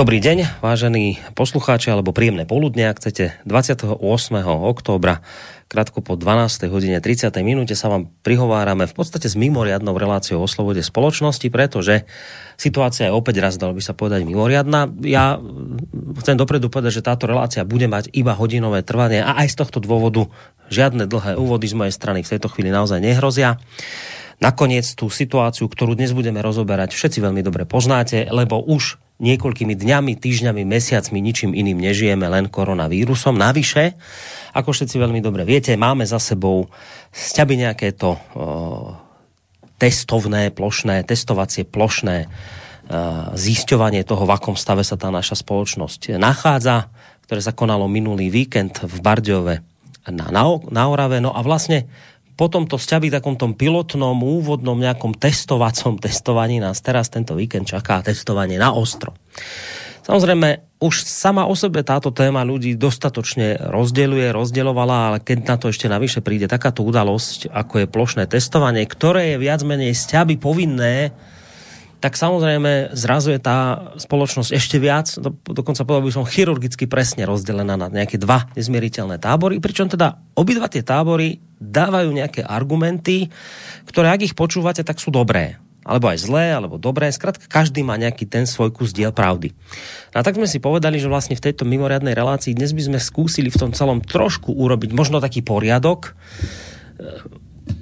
Dobrý deň, vážení poslucháči, alebo príjemné poludne, ak chcete. 28. októbra, krátko po 12. hodine 30. minúte sa vám prihovárame v podstate s mimoriadnou reláciou o slobode spoločnosti, pretože situácia je opäť raz, dalo by sa povedať, mimoriadná. Ja chcem dopredu povedať, že táto relácia bude mať iba hodinové trvanie a aj z tohto dôvodu žiadne dlhé úvody z mojej strany v tejto chvíli naozaj nehrozia. Nakoniec tú situáciu, ktorú dnes budeme rozoberať, všetci veľmi dobre poznáte, lebo už niekoľkými dňami, týždňami, mesiacmi ničím iným nežijeme, len koronavírusom. Navyše, ako všetci veľmi dobre viete, máme za sebou sťaby nejaké to o, testovné, plošné, testovacie plošné o, zisťovanie toho, v akom stave sa tá naša spoločnosť nachádza, ktoré sa konalo minulý víkend v Bardiove na, na, na Orave. No a vlastne po tomto sťabi takom tom pilotnom, úvodnom nejakom testovacom testovaní nás teraz tento víkend čaká testovanie na ostro. Samozrejme, už sama o sebe táto téma ľudí dostatočne rozdeľuje, rozdeľovala, ale keď na to ešte navyše príde takáto udalosť, ako je plošné testovanie, ktoré je viac menej sťaby povinné, tak samozrejme zrazu je tá spoločnosť ešte viac, do, dokonca povedal by som chirurgicky presne rozdelená na nejaké dva nezmieriteľné tábory, pričom teda obidva tie tábory dávajú nejaké argumenty, ktoré ak ich počúvate, tak sú dobré. Alebo aj zlé, alebo dobré. Skrátka, každý má nejaký ten svoj kus diel pravdy. No a tak sme si povedali, že vlastne v tejto mimoriadnej relácii dnes by sme skúsili v tom celom trošku urobiť možno taký poriadok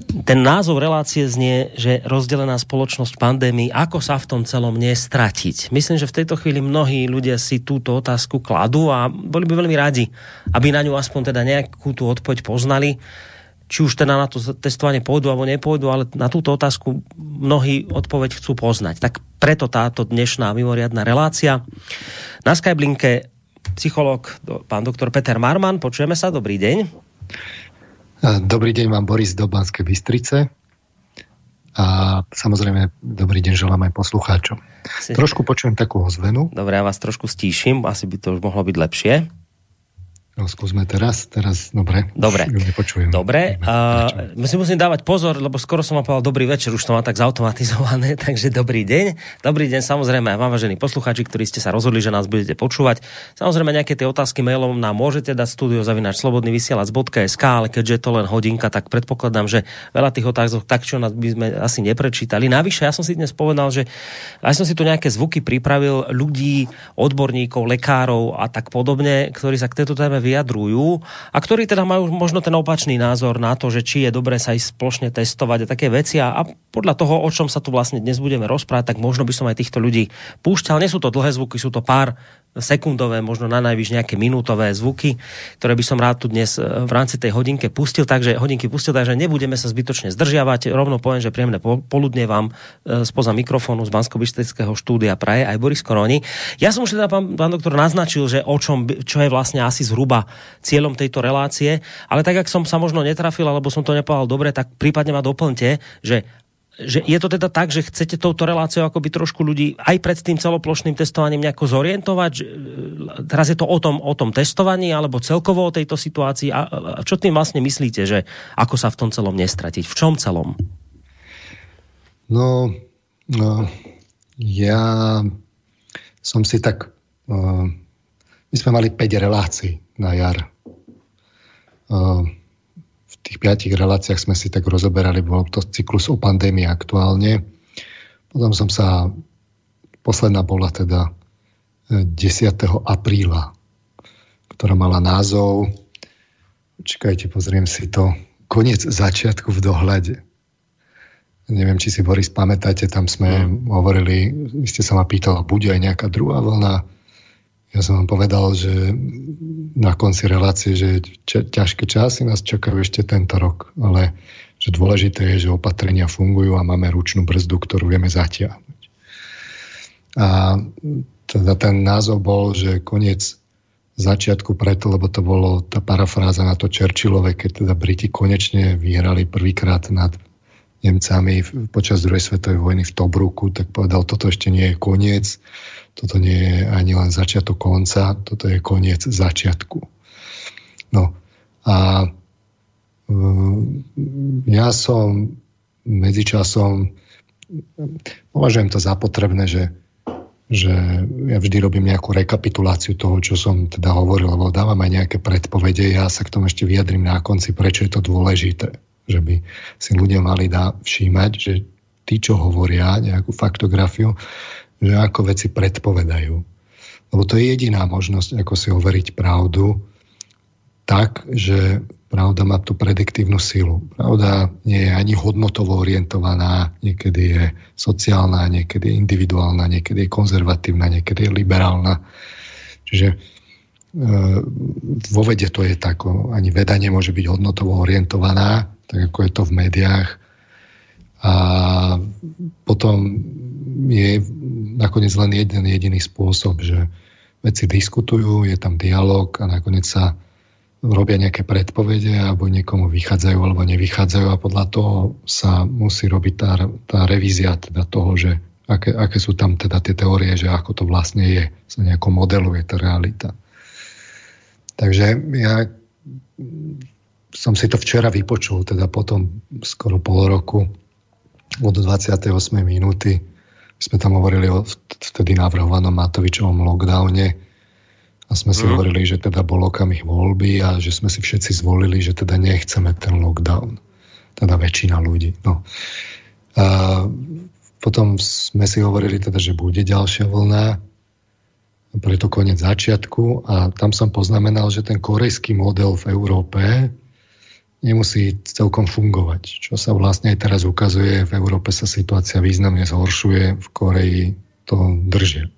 ten názov relácie znie, že rozdelená spoločnosť pandémii, ako sa v tom celom nestratiť. Myslím, že v tejto chvíli mnohí ľudia si túto otázku kladú a boli by veľmi radi, aby na ňu aspoň teda nejakú tú odpoveď poznali. Či už teda na to testovanie pôjdu alebo nepôjdu, ale na túto otázku mnohí odpoveď chcú poznať. Tak preto táto dnešná mimoriadná relácia. Na Skyblinke psychológ, pán doktor Peter Marman, počujeme sa, dobrý deň. Dobrý deň vám Boris do Banskej Bystrice. A samozrejme, dobrý deň želám aj poslucháčom. Si... Trošku počujem takú ozvenu. Dobre, ja vás trošku stíšim, asi by to už mohlo byť lepšie. No, skúsme teraz, teraz, dobre. Dobre, dobre. A, my si musím dávať pozor, lebo skoro som vám povedal dobrý večer, už to mám tak zautomatizované, takže dobrý deň. Dobrý deň, samozrejme, vám, vážení poslucháči, ktorí ste sa rozhodli, že nás budete počúvať. Samozrejme, nejaké tie otázky mailom nám môžete dať studiozavinač.slobodnyvysielac.sk, ale keďže je to len hodinka, tak predpokladám, že veľa tých otázok tak, čo nás by sme asi neprečítali. Navyše, ja som si dnes povedal, že aj som si tu nejaké zvuky pripravil ľudí, odborníkov, lekárov a tak podobne, ktorí sa k tejto téme vyjadrujú a ktorí teda majú možno ten opačný názor na to, že či je dobré sa ísť spoločne testovať a také veci a, a podľa toho, o čom sa tu vlastne dnes budeme rozprávať, tak možno by som aj týchto ľudí púšťal. Nie sú to dlhé zvuky, sú to pár sekundové, možno na najvyš nejaké minútové zvuky, ktoré by som rád tu dnes e, v rámci tej hodinke pustil, takže hodinky pustil, takže nebudeme sa zbytočne zdržiavať. Rovno poviem, že príjemné poludne vám e, spoza mikrofónu z bansko štúdia praje aj Boris Koroni. Ja som už teda, pán, pán doktor, naznačil, že o čom, čo je vlastne asi zhruba cieľom tejto relácie, ale tak, ak som sa možno netrafil, alebo som to nepovedal dobre, tak prípadne ma doplňte, že že je to teda tak, že chcete touto reláciou akoby trošku ľudí aj pred tým celoplošným testovaním nejako zorientovať? E, teraz je to o tom, o tom testovaní alebo celkovo o tejto situácii? A, a čo tým vlastne myslíte, že ako sa v tom celom nestratiť? V čom celom? No, no ja som si tak... Uh, my sme mali 5 relácií na jar. Uh, tých piatich reláciách sme si tak rozoberali, bol to cyklus o pandémii aktuálne. Potom som sa, posledná bola teda 10. E, apríla, ktorá mala názov, čakajte, pozriem si to, koniec začiatku v dohľade. Neviem, či si Boris pamätáte, tam sme mm. hovorili, vy ste sa ma pýtali, bude aj nejaká druhá vlna, ja som vám povedal, že na konci relácie, že ťažké časy nás čakajú ešte tento rok, ale že dôležité je, že opatrenia fungujú a máme ručnú brzdu, ktorú vieme zatiahnuť. A teda ten názov bol, že koniec začiatku preto, lebo to bolo tá parafráza na to Churchillove, keď teda Briti konečne vyhrali prvýkrát nad Nemcami počas druhej svetovej vojny v Tobruku, tak povedal, toto ešte nie je koniec, toto nie je ani len začiatok konca, toto je koniec začiatku. No a um, ja som medzičasom považujem to za potrebné, že že ja vždy robím nejakú rekapituláciu toho, čo som teda hovoril, lebo dávam aj nejaké predpovede, ja sa k tomu ešte vyjadrím na konci, prečo je to dôležité, že by si ľudia mali dá všímať, že tí, čo hovoria nejakú faktografiu, že ako veci predpovedajú. Lebo to je jediná možnosť, ako si overiť pravdu, tak, že pravda má tú prediktívnu silu. Pravda nie je ani hodnotovo orientovaná, niekedy je sociálna, niekedy je individuálna, niekedy je konzervatívna, niekedy je liberálna. Čiže e, vo vede to je tak, ani veda nemôže byť hodnotovo orientovaná, tak ako je to v médiách. A potom je nakoniec len jeden jediný spôsob, že veci diskutujú, je tam dialog a nakoniec sa robia nejaké predpovede alebo niekomu vychádzajú alebo nevychádzajú a podľa toho sa musí robiť tá, tá revízia teda toho, že aké, aké sú tam teda tie teórie, že ako to vlastne je, sa nejako modeluje tá realita. Takže ja som si to včera vypočul, teda potom skoro pol roku od 28. minúty sme tam hovorili o vtedy navrhovanom Matovičovom lockdowne a sme si mm. hovorili, že teda bol okamih voľby a že sme si všetci zvolili, že teda nechceme ten lockdown. Teda väčšina ľudí. No. A potom sme si hovorili teda, že bude ďalšia vlna, preto koniec začiatku a tam som poznamenal, že ten korejský model v Európe nemusí celkom fungovať. Čo sa vlastne aj teraz ukazuje, v Európe sa situácia významne zhoršuje, v Koreji to držia.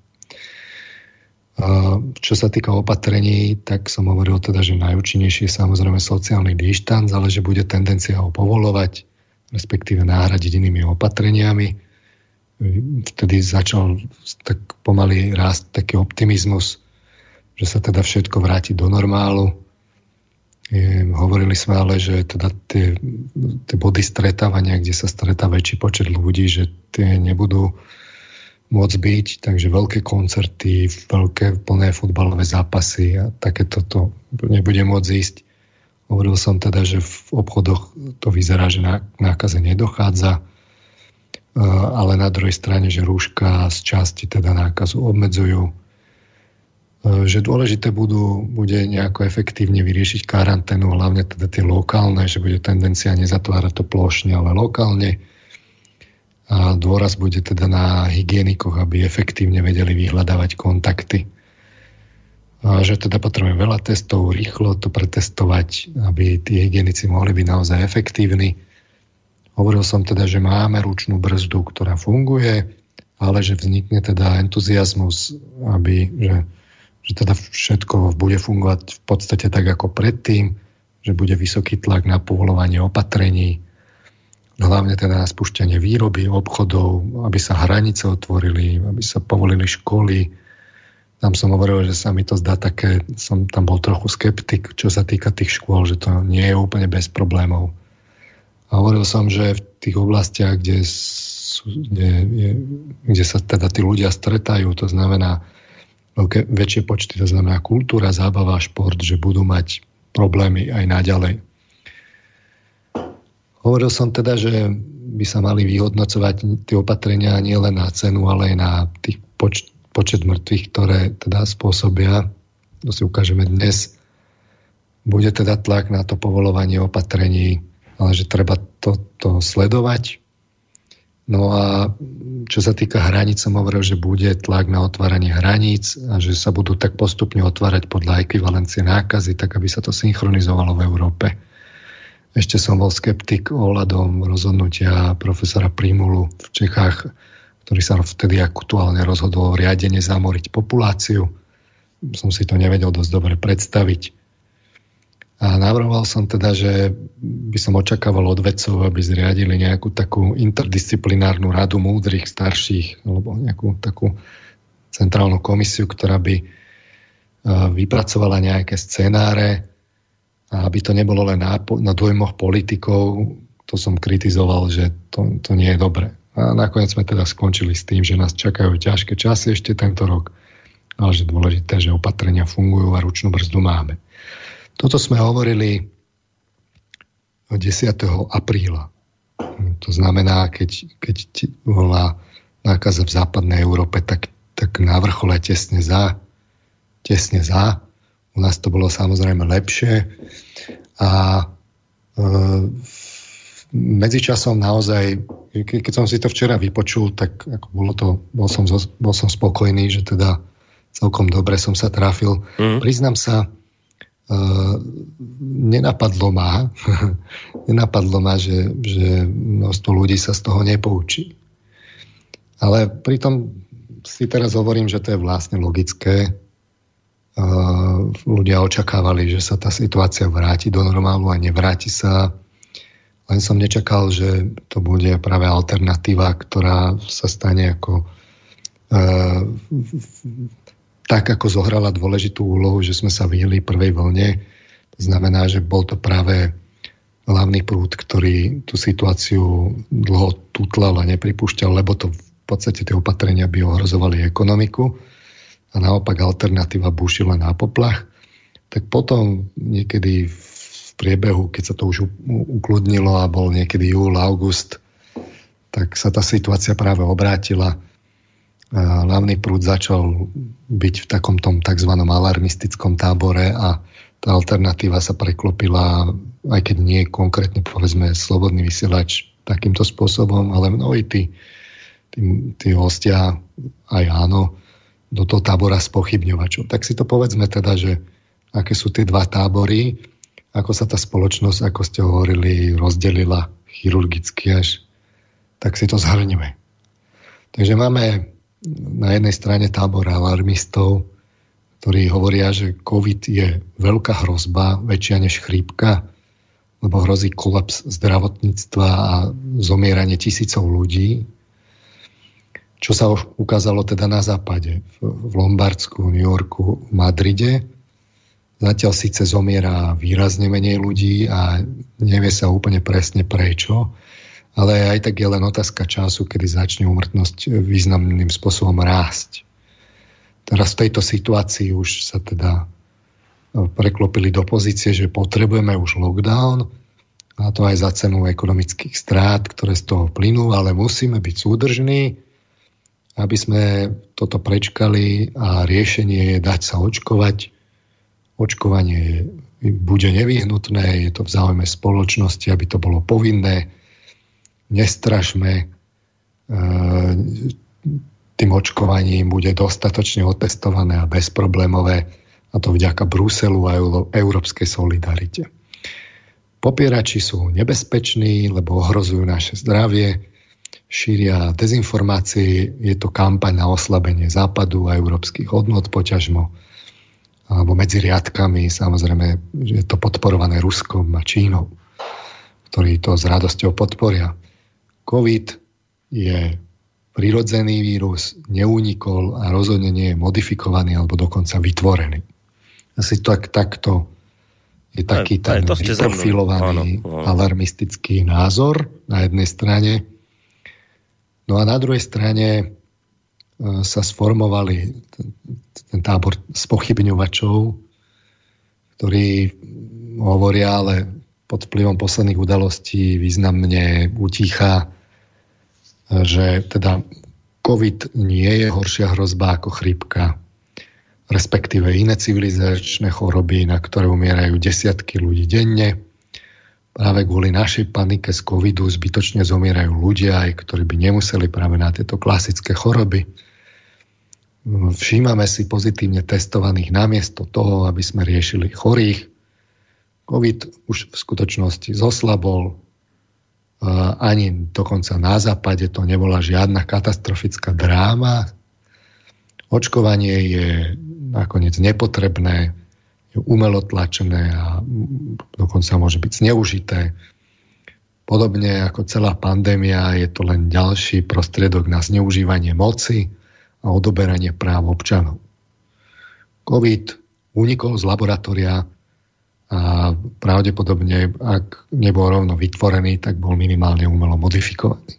Čo sa týka opatrení, tak som hovoril teda, že najúčinnejší je samozrejme sociálny dištanc, ale že bude tendencia ho povolovať, respektíve náhradiť inými opatreniami. Vtedy začal tak pomaly rásť taký optimizmus, že sa teda všetko vráti do normálu. Hovorili sme ale, že teda tie, tie body stretávania, kde sa stretá väčší počet ľudí, že tie nebudú môcť byť, takže veľké koncerty, veľké plné futbalové zápasy a takéto to nebude môcť ísť. Hovoril som teda, že v obchodoch to vyzerá, že nákaze nedochádza, e, ale na druhej strane, že rúška z časti teda nákazu obmedzujú, že dôležité budú, bude nejako efektívne vyriešiť karanténu, hlavne teda tie lokálne, že bude tendencia nezatvárať to plošne, ale lokálne a dôraz bude teda na hygienikov, aby efektívne vedeli vyhľadávať kontakty. A že teda potrebujeme veľa testov, rýchlo to pretestovať, aby tí hygienici mohli byť naozaj efektívni. Hovoril som teda, že máme ručnú brzdu, ktorá funguje, ale že vznikne teda entuziasmus, aby, že, že teda všetko bude fungovať v podstate tak ako predtým, že bude vysoký tlak na povolovanie opatrení, hlavne teda na spúšťanie výroby, obchodov, aby sa hranice otvorili, aby sa povolili školy. Tam som hovoril, že sa mi to zdá také, som tam bol trochu skeptik, čo sa týka tých škôl, že to nie je úplne bez problémov. A hovoril som, že v tých oblastiach, kde, sú, kde, kde sa teda tí ľudia stretajú, to znamená veľké, väčšie počty, to znamená kultúra, zábava, šport, že budú mať problémy aj naďalej. Hovoril som teda, že by sa mali vyhodnocovať tie opatrenia nielen na cenu, ale aj na tých poč- počet mŕtvych, ktoré teda spôsobia. To si ukážeme dnes. Bude teda tlak na to povolovanie opatrení, ale že treba to, to sledovať. No a čo sa týka hraníc, som hovoril, že bude tlak na otváranie hraníc a že sa budú tak postupne otvárať podľa ekvivalencie nákazy, tak aby sa to synchronizovalo v Európe. Ešte som bol skeptik ohľadom rozhodnutia profesora Primulu v Čechách, ktorý sa vtedy aktuálne rozhodol riadene zamoriť populáciu. Som si to nevedel dosť dobre predstaviť. A navrhoval som teda, že by som očakával od vedcov, aby zriadili nejakú takú interdisciplinárnu radu múdrych starších, alebo nejakú takú centrálnu komisiu, ktorá by vypracovala nejaké scenáre, a aby to nebolo len na, na dojmoch politikov, to som kritizoval, že to, to nie je dobre. A nakoniec sme teda skončili s tým, že nás čakajú ťažké časy ešte tento rok, ale že dôležité, že opatrenia fungujú a ručnú brzdu máme. Toto sme hovorili 10. apríla. To znamená, keď, keď bola nákaza v západnej Európe, tak tak na vrchole tesne za, tesne za. U nás to bolo samozrejme lepšie. A e, medzičasom naozaj, ke, keď som si to včera vypočul, tak ako bolo to, bol, som, bol som spokojný, že teda celkom dobre som sa trafil. Mm. Priznám sa, nenapadlo ma, nenapadlo ma, že, že množstvo ľudí sa z toho nepoučí. Ale pritom si teraz hovorím, že to je vlastne logické. Uh, ľudia očakávali, že sa tá situácia vráti do normálu a nevráti sa. Len som nečakal, že to bude práve alternatíva, ktorá sa stane ako uh, tak ako zohrala dôležitú úlohu, že sme sa vyhli prvej vlne. To znamená, že bol to práve hlavný prúd, ktorý tú situáciu dlho tutlal a nepripúšťal, lebo to v podstate tie opatrenia by ohrozovali ekonomiku a naopak alternatíva bušila na poplach. Tak potom niekedy v priebehu, keď sa to už ukludnilo a bol niekedy júl, august, tak sa tá situácia práve obrátila hlavný prúd začal byť v takom tom tzv. alarmistickom tábore a tá alternatíva sa preklopila, aj keď nie konkrétne povedzme slobodný vysielač takýmto spôsobom, ale mnohí tí, tí, tí hostia aj áno, do toho tábora spochybňovačov. Tak si to povedzme teda, že aké sú tie dva tábory, ako sa tá spoločnosť, ako ste hovorili, rozdelila chirurgicky až, tak si to zhrňme. Takže máme na jednej strane tábor alarmistov, ktorí hovoria, že COVID je veľká hrozba, väčšia než chrípka, lebo hrozí kolaps zdravotníctva a zomieranie tisícov ľudí. Čo sa už ukázalo teda na západe, v Lombardsku, New Yorku, Madride. Zatiaľ síce zomiera výrazne menej ľudí a nevie sa úplne presne prečo, ale aj tak je len otázka času, kedy začne umrtnosť významným spôsobom rásť. Teraz v tejto situácii už sa teda e, preklopili do pozície, že potrebujeme už lockdown, a to aj za cenu ekonomických strát, ktoré z toho plynú, ale musíme byť súdržní, aby sme toto prečkali a riešenie je dať sa očkovať. Očkovanie bude nevyhnutné, je to v záujme spoločnosti, aby to bolo povinné, nestrašme, e, tým očkovaním bude dostatočne otestované a bezproblémové a to vďaka Bruselu a európskej solidarite. Popierači sú nebezpeční, lebo ohrozujú naše zdravie, šíria dezinformácie, je to kampaň na oslabenie západu a európskych hodnot poťažmo, alebo medzi riadkami samozrejme je to podporované Ruskom a Čínou, ktorí to s radosťou podporia. COVID je prirodzený vírus, neunikol a rozhodne nie je modifikovaný alebo dokonca vytvorený. Asi tak, takto je taký ten vyprofilovaný alarmistický názor na jednej strane. No a na druhej strane e, sa sformovali ten, ten tábor spochybňovačov, ktorí hovoria, ale pod vplyvom posledných udalostí významne utícha že teda COVID nie je horšia hrozba ako chrípka, respektíve iné civilizačné choroby, na ktoré umierajú desiatky ľudí denne. Práve kvôli našej panike z covidu zbytočne zomierajú ľudia, aj ktorí by nemuseli práve na tieto klasické choroby. Všímame si pozitívne testovaných namiesto toho, aby sme riešili chorých. COVID už v skutočnosti zoslabol, ani dokonca na západe to nebola žiadna katastrofická dráma. Očkovanie je nakoniec nepotrebné, je umelo a dokonca môže byť zneužité. Podobne ako celá pandémia je to len ďalší prostriedok na zneužívanie moci a odoberanie práv občanov. COVID unikol z laboratória pravdepodobne, ak nebol rovno vytvorený, tak bol minimálne umelo modifikovaný.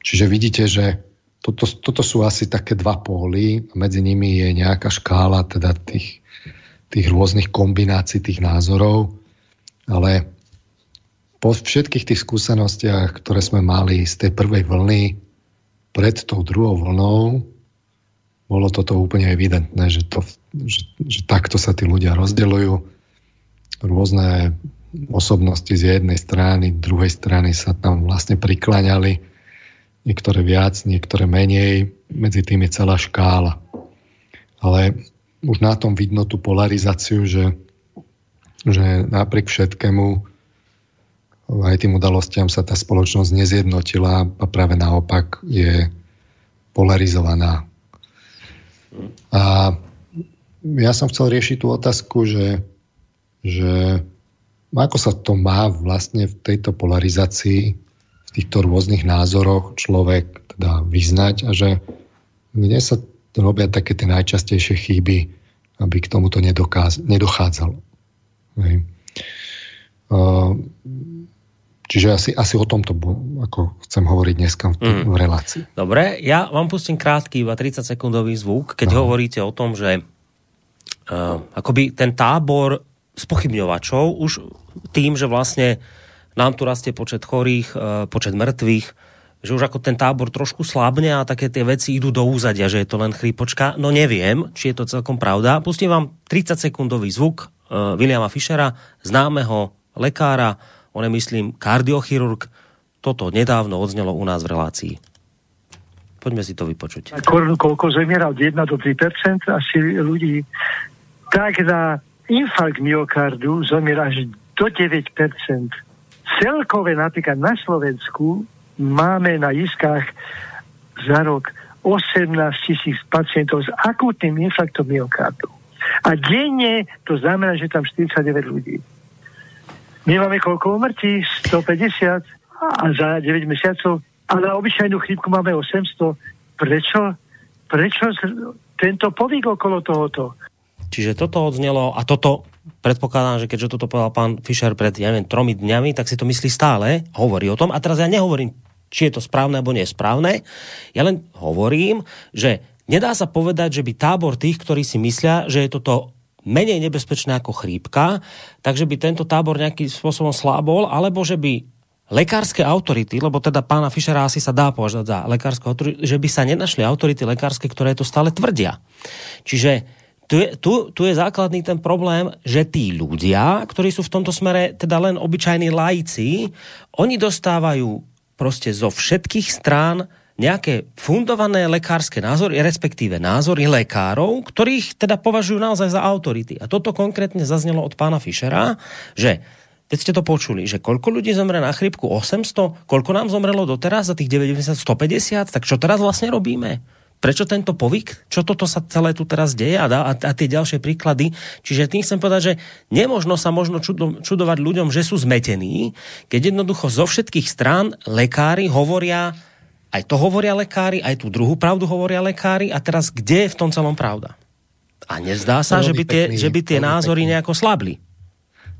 Čiže vidíte, že toto, toto sú asi také dva póly a medzi nimi je nejaká škála teda tých, tých rôznych kombinácií tých názorov, ale po všetkých tých skúsenostiach, ktoré sme mali z tej prvej vlny, pred tou druhou vlnou bolo toto úplne evidentné, že, to, že, že takto sa tí ľudia rozdeľujú. Rôzne osobnosti z jednej strany, druhej strany sa tam vlastne prikláňali. Niektoré viac, niektoré menej. Medzi tým je celá škála. Ale už na tom vidno tú polarizáciu, že, že napriek všetkému aj tým udalostiam sa tá spoločnosť nezjednotila a práve naopak je polarizovaná. A ja som chcel riešiť tú otázku, že, že ako sa to má vlastne v tejto polarizácii, v týchto rôznych názoroch človek teda vyznať a že kde sa robia také tie najčastejšie chyby, aby k tomuto nedochádzalo. Hej. Čiže asi, asi o tomto ako chcem hovoriť dneska v, mm. v relácii. Dobre, ja vám pustím krátky, iba 30 sekundový zvuk, keď no. hovoríte o tom, že akoby ten tábor spochybňovačov už tým, že vlastne nám tu rastie počet chorých, uh, počet mŕtvych, že už ako ten tábor trošku slabne a také tie veci idú do úzadia, že je to len chrípočka. No neviem, či je to celkom pravda. Pustím vám 30 sekundový zvuk uh, Williama Fischera, známeho lekára, on je, myslím, kardiochirurg. Toto nedávno odznelo u nás v relácii. Poďme si to vypočuť. Koľko zomiera od 1 do 3 asi ľudí, tak na infarkt myokardu zomiera až do 9 Celkové napríklad na Slovensku máme na iskách za rok 18 tisíc pacientov s akútnym infarktom myokardu. A denne to znamená, že tam 49 ľudí. My máme koľko umrtí? 150 a za 9 mesiacov. A na obyčajnú chrípku máme 800. Prečo? Prečo tento povyk okolo tohoto? Čiže toto odznelo a toto predpokladám, že keďže toto povedal pán Fischer pred, ja neviem, tromi dňami, tak si to myslí stále, hovorí o tom. A teraz ja nehovorím, či je to správne alebo nesprávne. Ja len hovorím, že nedá sa povedať, že by tábor tých, ktorí si myslia, že je toto menej nebezpečné ako chrípka, takže by tento tábor nejakým spôsobom slábol, alebo že by lekárske autority, lebo teda pána Fischera asi sa dá považovať za lekárske autority, že by sa nenašli autority lekárske, ktoré to stále tvrdia. Čiže tu je, tu, tu je základný ten problém, že tí ľudia, ktorí sú v tomto smere teda len obyčajní laici, oni dostávajú proste zo všetkých strán nejaké fundované lekárske názory, respektíve názory lekárov, ktorých teda považujú naozaj za autority. A toto konkrétne zaznelo od pána Fischera, že Teď ste to počuli, že koľko ľudí zomre na chrypku? 800? Koľko nám zomrelo doteraz za tých 90, 150? Tak čo teraz vlastne robíme? Prečo tento povyk? Čo toto sa celé tu teraz deje? A, a, a tie ďalšie príklady? Čiže tým chcem povedať, že nemožno sa možno čudo, čudovať ľuďom, že sú zmetení, keď jednoducho zo všetkých strán lekári hovoria aj to hovoria lekári, aj tú druhú pravdu hovoria lekári a teraz kde je v tom celom pravda? A nezdá sa, že by, tie, pekný, že by tie názory pekný. nejako slabli.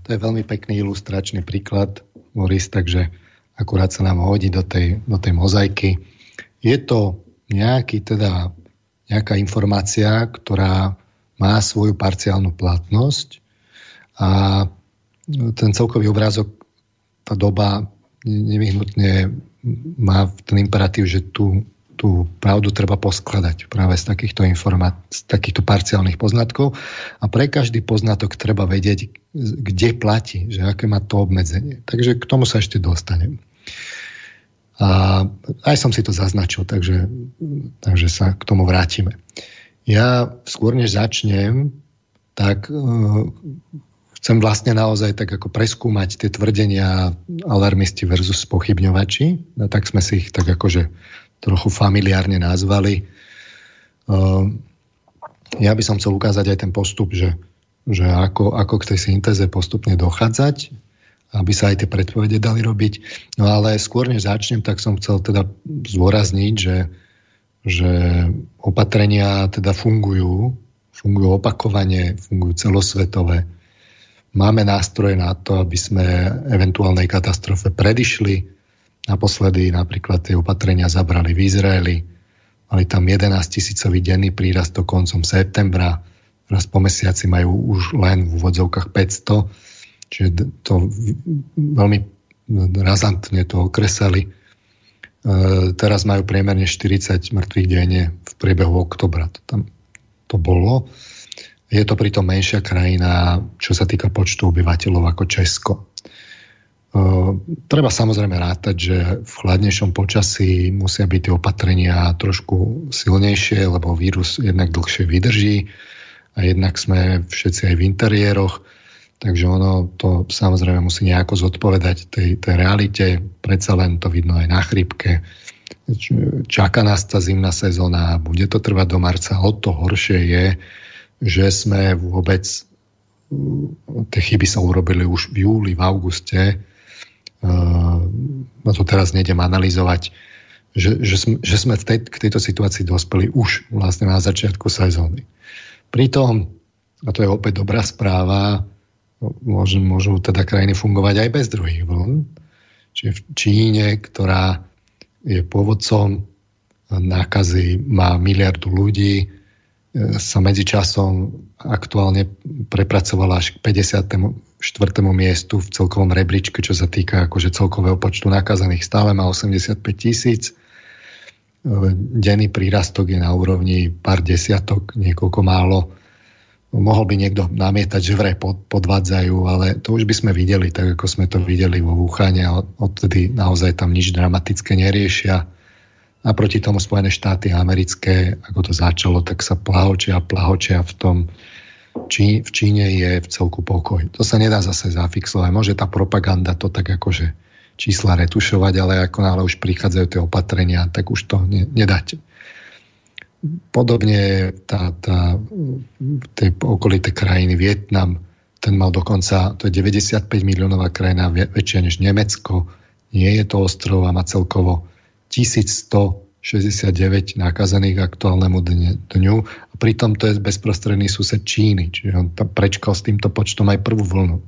To je veľmi pekný ilustračný príklad, Moris, takže akurát sa nám hodí do tej, do tej mozaiky. Je to nejaký, teda, nejaká informácia, ktorá má svoju parciálnu platnosť a ten celkový obrázok, tá doba nevyhnutne má ten imperatív, že tú, tú pravdu treba poskladať práve z takýchto informá- z takýchto parciálnych poznatkov a pre každý poznatok treba vedieť, kde platí, že aké má to obmedzenie. Takže k tomu sa ešte dostanem. A aj som si to zaznačil, takže, takže sa k tomu vrátime. Ja skôr než začnem, tak chcem vlastne naozaj tak ako preskúmať tie tvrdenia alarmisti versus pochybňovači. No, tak sme si ich tak akože trochu familiárne nazvali. Uh, ja by som chcel ukázať aj ten postup, že, že ako, ako k tej syntéze postupne dochádzať, aby sa aj tie predpovede dali robiť. No ale skôr než začnem, tak som chcel teda zdôrazniť, že, že opatrenia teda fungujú, fungujú opakovane, fungujú celosvetové Máme nástroje na to, aby sme eventuálnej katastrofe predišli. Naposledy napríklad tie opatrenia zabrali v Izraeli. Mali tam 11 tisícový denný prírastok koncom septembra. Raz po mesiaci majú už len v úvodzovkách 500. Čiže to veľmi razantne to okresali. teraz majú priemerne 40 mŕtvych denne v priebehu oktobra. To, tam, to bolo. Je to pritom menšia krajina, čo sa týka počtu obyvateľov ako Česko. Uh, treba samozrejme rátať, že v chladnejšom počasí musia byť tie opatrenia trošku silnejšie, lebo vírus jednak dlhšie vydrží a jednak sme všetci aj v interiéroch, takže ono to samozrejme musí nejako zodpovedať tej, tej realite, predsa len to vidno aj na chrypke. Čaká nás tá zimná sezóna, bude to trvať do marca, o to horšie je, že sme vôbec tie chyby sa urobili už v júli, v auguste, no to teraz nejdem analyzovať, že, že, sme, že sme v tej, k tejto situácii dospeli už vlastne na začiatku sezóny. Pritom, a to je opäť dobrá správa, môžu, môžu teda krajiny fungovať aj bez druhých vln. Čiže v Číne, ktorá je pôvodcom nákazy, má miliardu ľudí, sa medzičasom aktuálne prepracovala až k 54. miestu v celkovom rebríčku, čo sa týka akože celkového počtu nakazaných. Stále má 85 tisíc. Denný prírastok je na úrovni pár desiatok, niekoľko málo. Mohol by niekto namietať, že vraj podvádzajú, ale to už by sme videli, tak ako sme to videli vo Vúchane a odtedy naozaj tam nič dramatické neriešia a proti tomu Spojené štáty americké, ako to začalo, tak sa plahočia a plahočia v tom, či v Číne je v celku pokoj. To sa nedá zase zafixovať. Môže tá propaganda to tak akože čísla retušovať, ale ako náhle už prichádzajú tie opatrenia, tak už to ne, nedáte. Podobne tá, tá, tie okolité krajiny, Vietnam, ten mal dokonca, to je 95 miliónová krajina, väčšia než Nemecko, nie je to ostrov a má celkovo 1169 nakazených aktuálnemu dňu a pritom to je bezprostredný sused Číny, čiže on prečkal s týmto počtom aj prvú vlnu.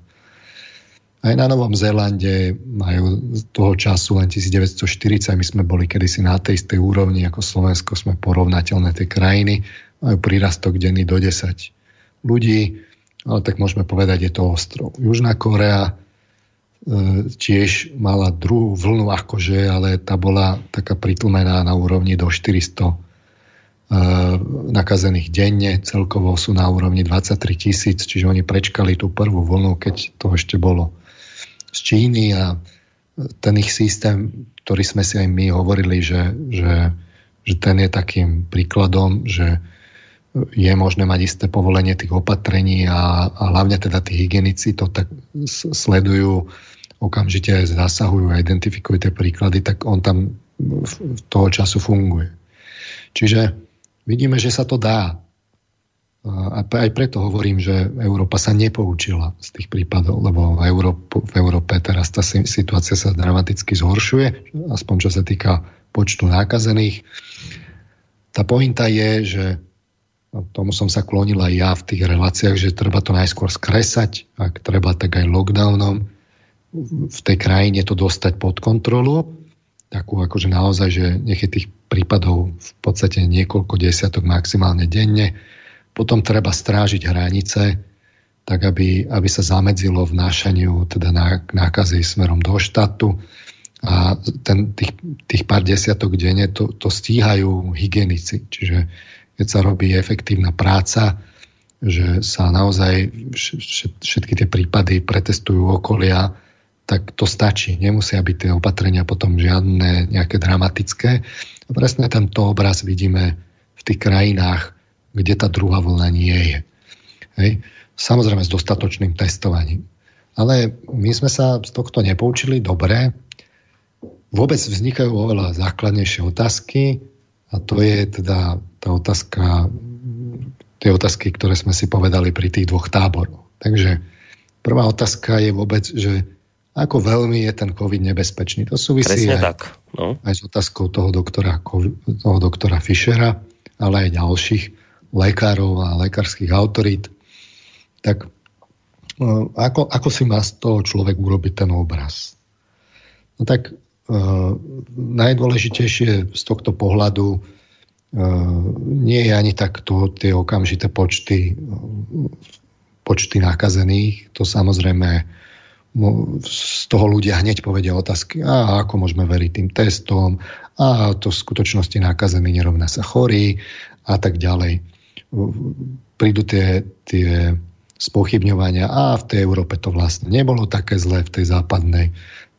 Aj na Novom Zélande majú toho času len 1940, my sme boli kedysi na tej istej úrovni ako Slovensko, sme porovnateľné tie krajiny, majú prírastok denný do 10 ľudí, ale tak môžeme povedať, je to ostrov. Južná Korea E, tiež mala druhú vlnu akože, ale tá bola taká pritlmená na úrovni do 400 e, nakazených denne, celkovo sú na úrovni 23 tisíc, čiže oni prečkali tú prvú vlnu, keď to ešte bolo z Číny a ten ich systém, ktorý sme si aj my hovorili, že, že, že ten je takým príkladom, že je možné mať isté povolenie tých opatrení a, a hlavne teda tí hygienici to tak sledujú okamžite zasahujú a identifikujú tie príklady, tak on tam v toho času funguje. Čiže vidíme, že sa to dá. A aj preto hovorím, že Európa sa nepoučila z tých prípadov, lebo v Európe, v Európe teraz tá situácia sa dramaticky zhoršuje, aspoň čo sa týka počtu nákazených. Tá pointa je, že tomu som sa klonil aj ja v tých reláciách, že treba to najskôr skresať, ak treba, tak aj lockdownom v tej krajine to dostať pod kontrolu, takú akože naozaj, že nech je tých prípadov v podstate niekoľko desiatok maximálne denne. Potom treba strážiť hranice, tak aby, aby sa zamedzilo vnášaniu teda nákazy smerom do štátu. A ten, tých, tých pár desiatok denne to, to stíhajú hygienici. Čiže keď sa robí efektívna práca, že sa naozaj všetky tie prípady pretestujú okolia, tak to stačí. Nemusia byť tie opatrenia potom žiadne nejaké dramatické. A presne tento obraz vidíme v tých krajinách, kde tá druhá vlna nie je. Hej. Samozrejme s dostatočným testovaním. Ale my sme sa z tohto nepoučili dobre. Vôbec vznikajú oveľa základnejšie otázky a to je teda tá otázka, tie otázky, ktoré sme si povedali pri tých dvoch táboroch. Takže prvá otázka je vôbec, že ako veľmi je ten COVID nebezpečný. To súvisí aj, tak. No. aj s otázkou toho doktora, toho doktora Fischera, ale aj ďalších lekárov a lekárskych autorít. Tak no, ako, ako si má z toho človek urobiť ten obraz? No tak uh, najdôležitejšie z tohto pohľadu uh, nie je ani tak to, tie okamžité počty, počty nakazených. To samozrejme z toho ľudia hneď povedia otázky, a ako môžeme veriť tým testom, a to v skutočnosti nákazený nerovná sa chorí a tak ďalej. Prídu tie, tie spochybňovania, a v tej Európe to vlastne nebolo také zlé, v tej západnej.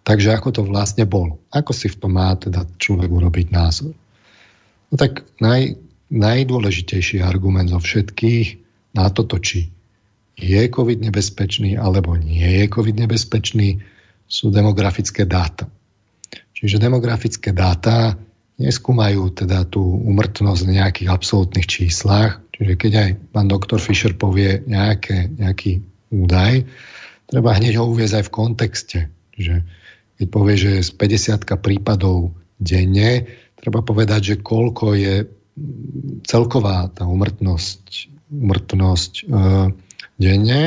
Takže ako to vlastne bolo? Ako si v tom má teda človek urobiť názor? No tak naj, najdôležitejší argument zo všetkých na toto, či je COVID nebezpečný alebo nie je COVID nebezpečný, sú demografické dáta. Čiže demografické dáta neskúmajú teda tú umrtnosť v nejakých absolútnych číslach. Čiže keď aj pán doktor Fischer povie nejaké, nejaký údaj, treba hneď ho uviezť aj v kontexte. Čiže keď povie, že z 50 prípadov denne, treba povedať, že koľko je celková tá umrtnosť, umrtnosť e, denne,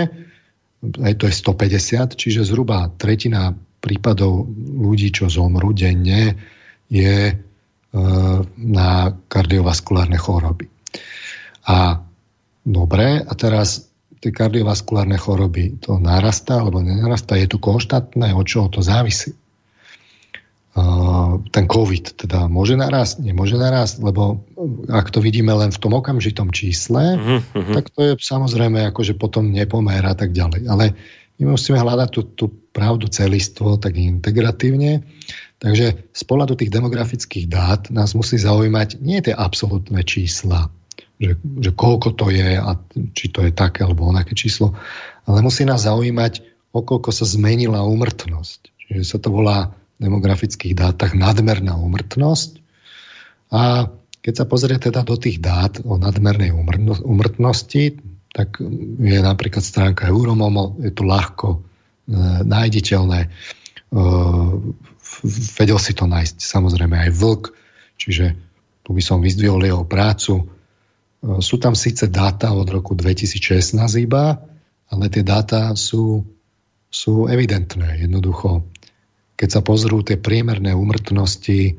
aj to je 150, čiže zhruba tretina prípadov ľudí, čo zomrú denne, je e, na kardiovaskulárne choroby. A dobre, a teraz tie kardiovaskulárne choroby, to narastá alebo nenarastá, je tu konštantné, od čoho to závisí ten COVID teda môže narásť, nemôže narásť, lebo ak to vidíme len v tom okamžitom čísle, uh-huh. tak to je samozrejme akože potom nepomer a tak ďalej. Ale my musíme hľadať tú, tú pravdu celistvo tak integratívne. Takže z pohľadu tých demografických dát nás musí zaujímať nie tie absolútne čísla, že, že koľko to je a či to je také alebo onaké číslo, ale musí nás zaujímať, okoľko sa zmenila úmrtnosť. Čiže sa to volá demografických dátach nadmerná umrtnosť. A keď sa pozrie teda do tých dát o nadmernej umrtnosti, tak je napríklad stránka Euromomo, je to ľahko e, nájditeľné. E, vedel si to nájsť samozrejme aj vlk, čiže tu by som vyzdvihol jeho prácu. Sú tam síce dáta od roku 2016 iba, ale tie dáta sú, sú evidentné. Jednoducho keď sa pozrú tie priemerné úmrtnosti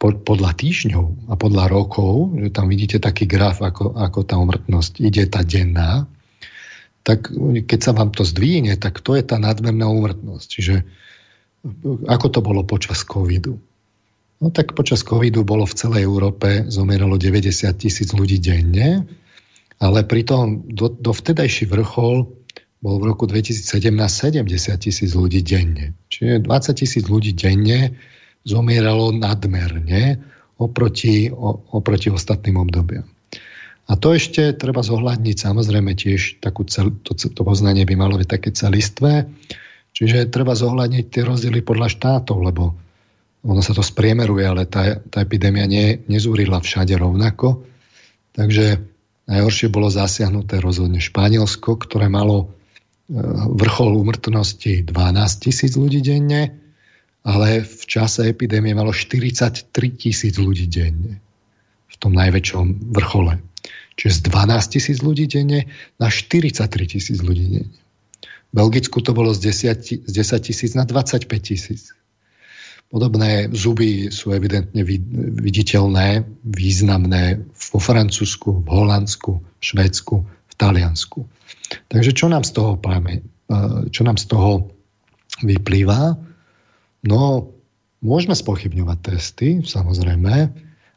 podľa týždňov a podľa rokov, že tam vidíte taký graf, ako, ako tá umrtnosť ide tá denná, tak keď sa vám to zdvíne, tak to je tá nadmerná úmrtnosť. Čiže ako to bolo počas covidu? No tak počas covidu bolo v celej Európe, zomieralo 90 tisíc ľudí denne, ale pritom do, do vtedajší vrchol bol v roku 2017 70 tisíc ľudí denne. Čiže 20 tisíc ľudí denne zomieralo nadmerne oproti, o, oproti ostatným obdobiam. A to ešte treba zohľadniť samozrejme tiež takú cel, to, to poznanie by malo byť také celistvé, čiže treba zohľadniť tie rozdiely podľa štátov, lebo ono sa to spriemeruje, ale tá, tá epidémia nie, nezúrila všade rovnako. Takže najhoršie bolo zasiahnuté rozhodne Španielsko, ktoré malo vrchol úmrtnosti 12 tisíc ľudí denne, ale v čase epidémie malo 43 tisíc ľudí denne. V tom najväčšom vrchole. Čiže z 12 tisíc ľudí denne na 43 tisíc ľudí denne. V Belgicku to bolo z 10 tisíc na 25 tisíc. Podobné zuby sú evidentne viditeľné, významné vo Francúzsku, v Holandsku, v Švédsku, v Taliansku. Takže čo nám z toho, práve, čo nám z toho vyplýva? No, môžeme spochybňovať testy, samozrejme,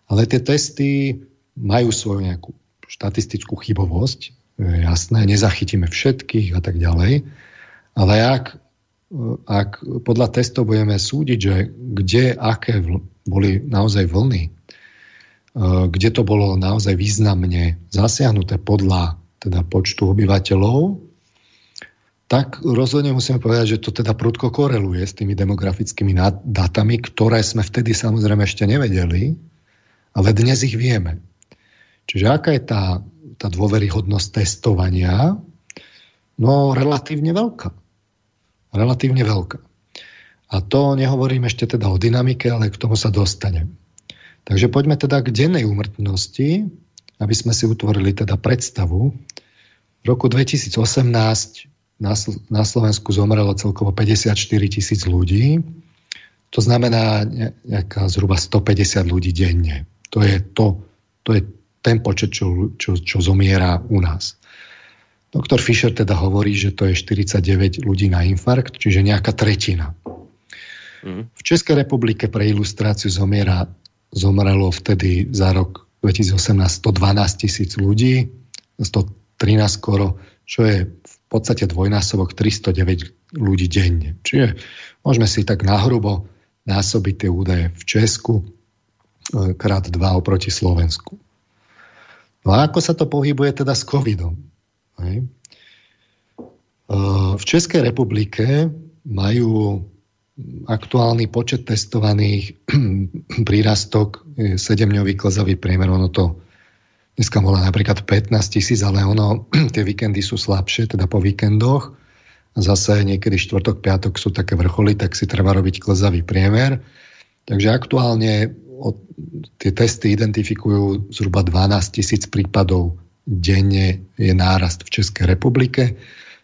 ale tie testy majú svoju nejakú štatistickú chybovosť, jasné, nezachytíme všetkých a tak ďalej, ale ak, ak podľa testov budeme súdiť, že kde, aké boli naozaj vlny, kde to bolo naozaj významne zasiahnuté podľa teda počtu obyvateľov, tak rozhodne musíme povedať, že to teda prudko koreluje s tými demografickými dátami, ktoré sme vtedy samozrejme ešte nevedeli, ale dnes ich vieme. Čiže aká je tá, tá dôveryhodnosť testovania? No relatívne veľká. Relatívne veľká. A to nehovorím ešte teda o dynamike, ale k tomu sa dostanem. Takže poďme teda k dennej úmrtnosti, aby sme si utvorili teda predstavu. V roku 2018 na Slovensku zomrelo celkovo 54 tisíc ľudí. To znamená nejaká zhruba 150 ľudí denne. To je, to, to je ten počet, čo, čo, čo zomiera u nás. Doktor Fischer teda hovorí, že to je 49 ľudí na infarkt, čiže nejaká tretina. Mm. V Českej republike pre ilustráciu zomiera, zomrelo vtedy za rok 2018 112 tisíc ľudí, 113 skoro, čo je v podstate dvojnásobok 309 ľudí denne. Čiže môžeme si tak nahrubo násobiť tie údaje v Česku e, krát 2 oproti Slovensku. No a ako sa to pohybuje teda s covidom? Hej? V Českej republike majú aktuálny počet testovaných prírastok 7-dňový klzavý priemer, ono to dneska volá napríklad 15 tisíc, ale ono, tie víkendy sú slabšie, teda po víkendoch. Zase niekedy štvrtok, piatok sú také vrcholy, tak si treba robiť klzavý priemer. Takže aktuálne tie testy identifikujú zhruba 12 tisíc prípadov denne je nárast v Českej republike.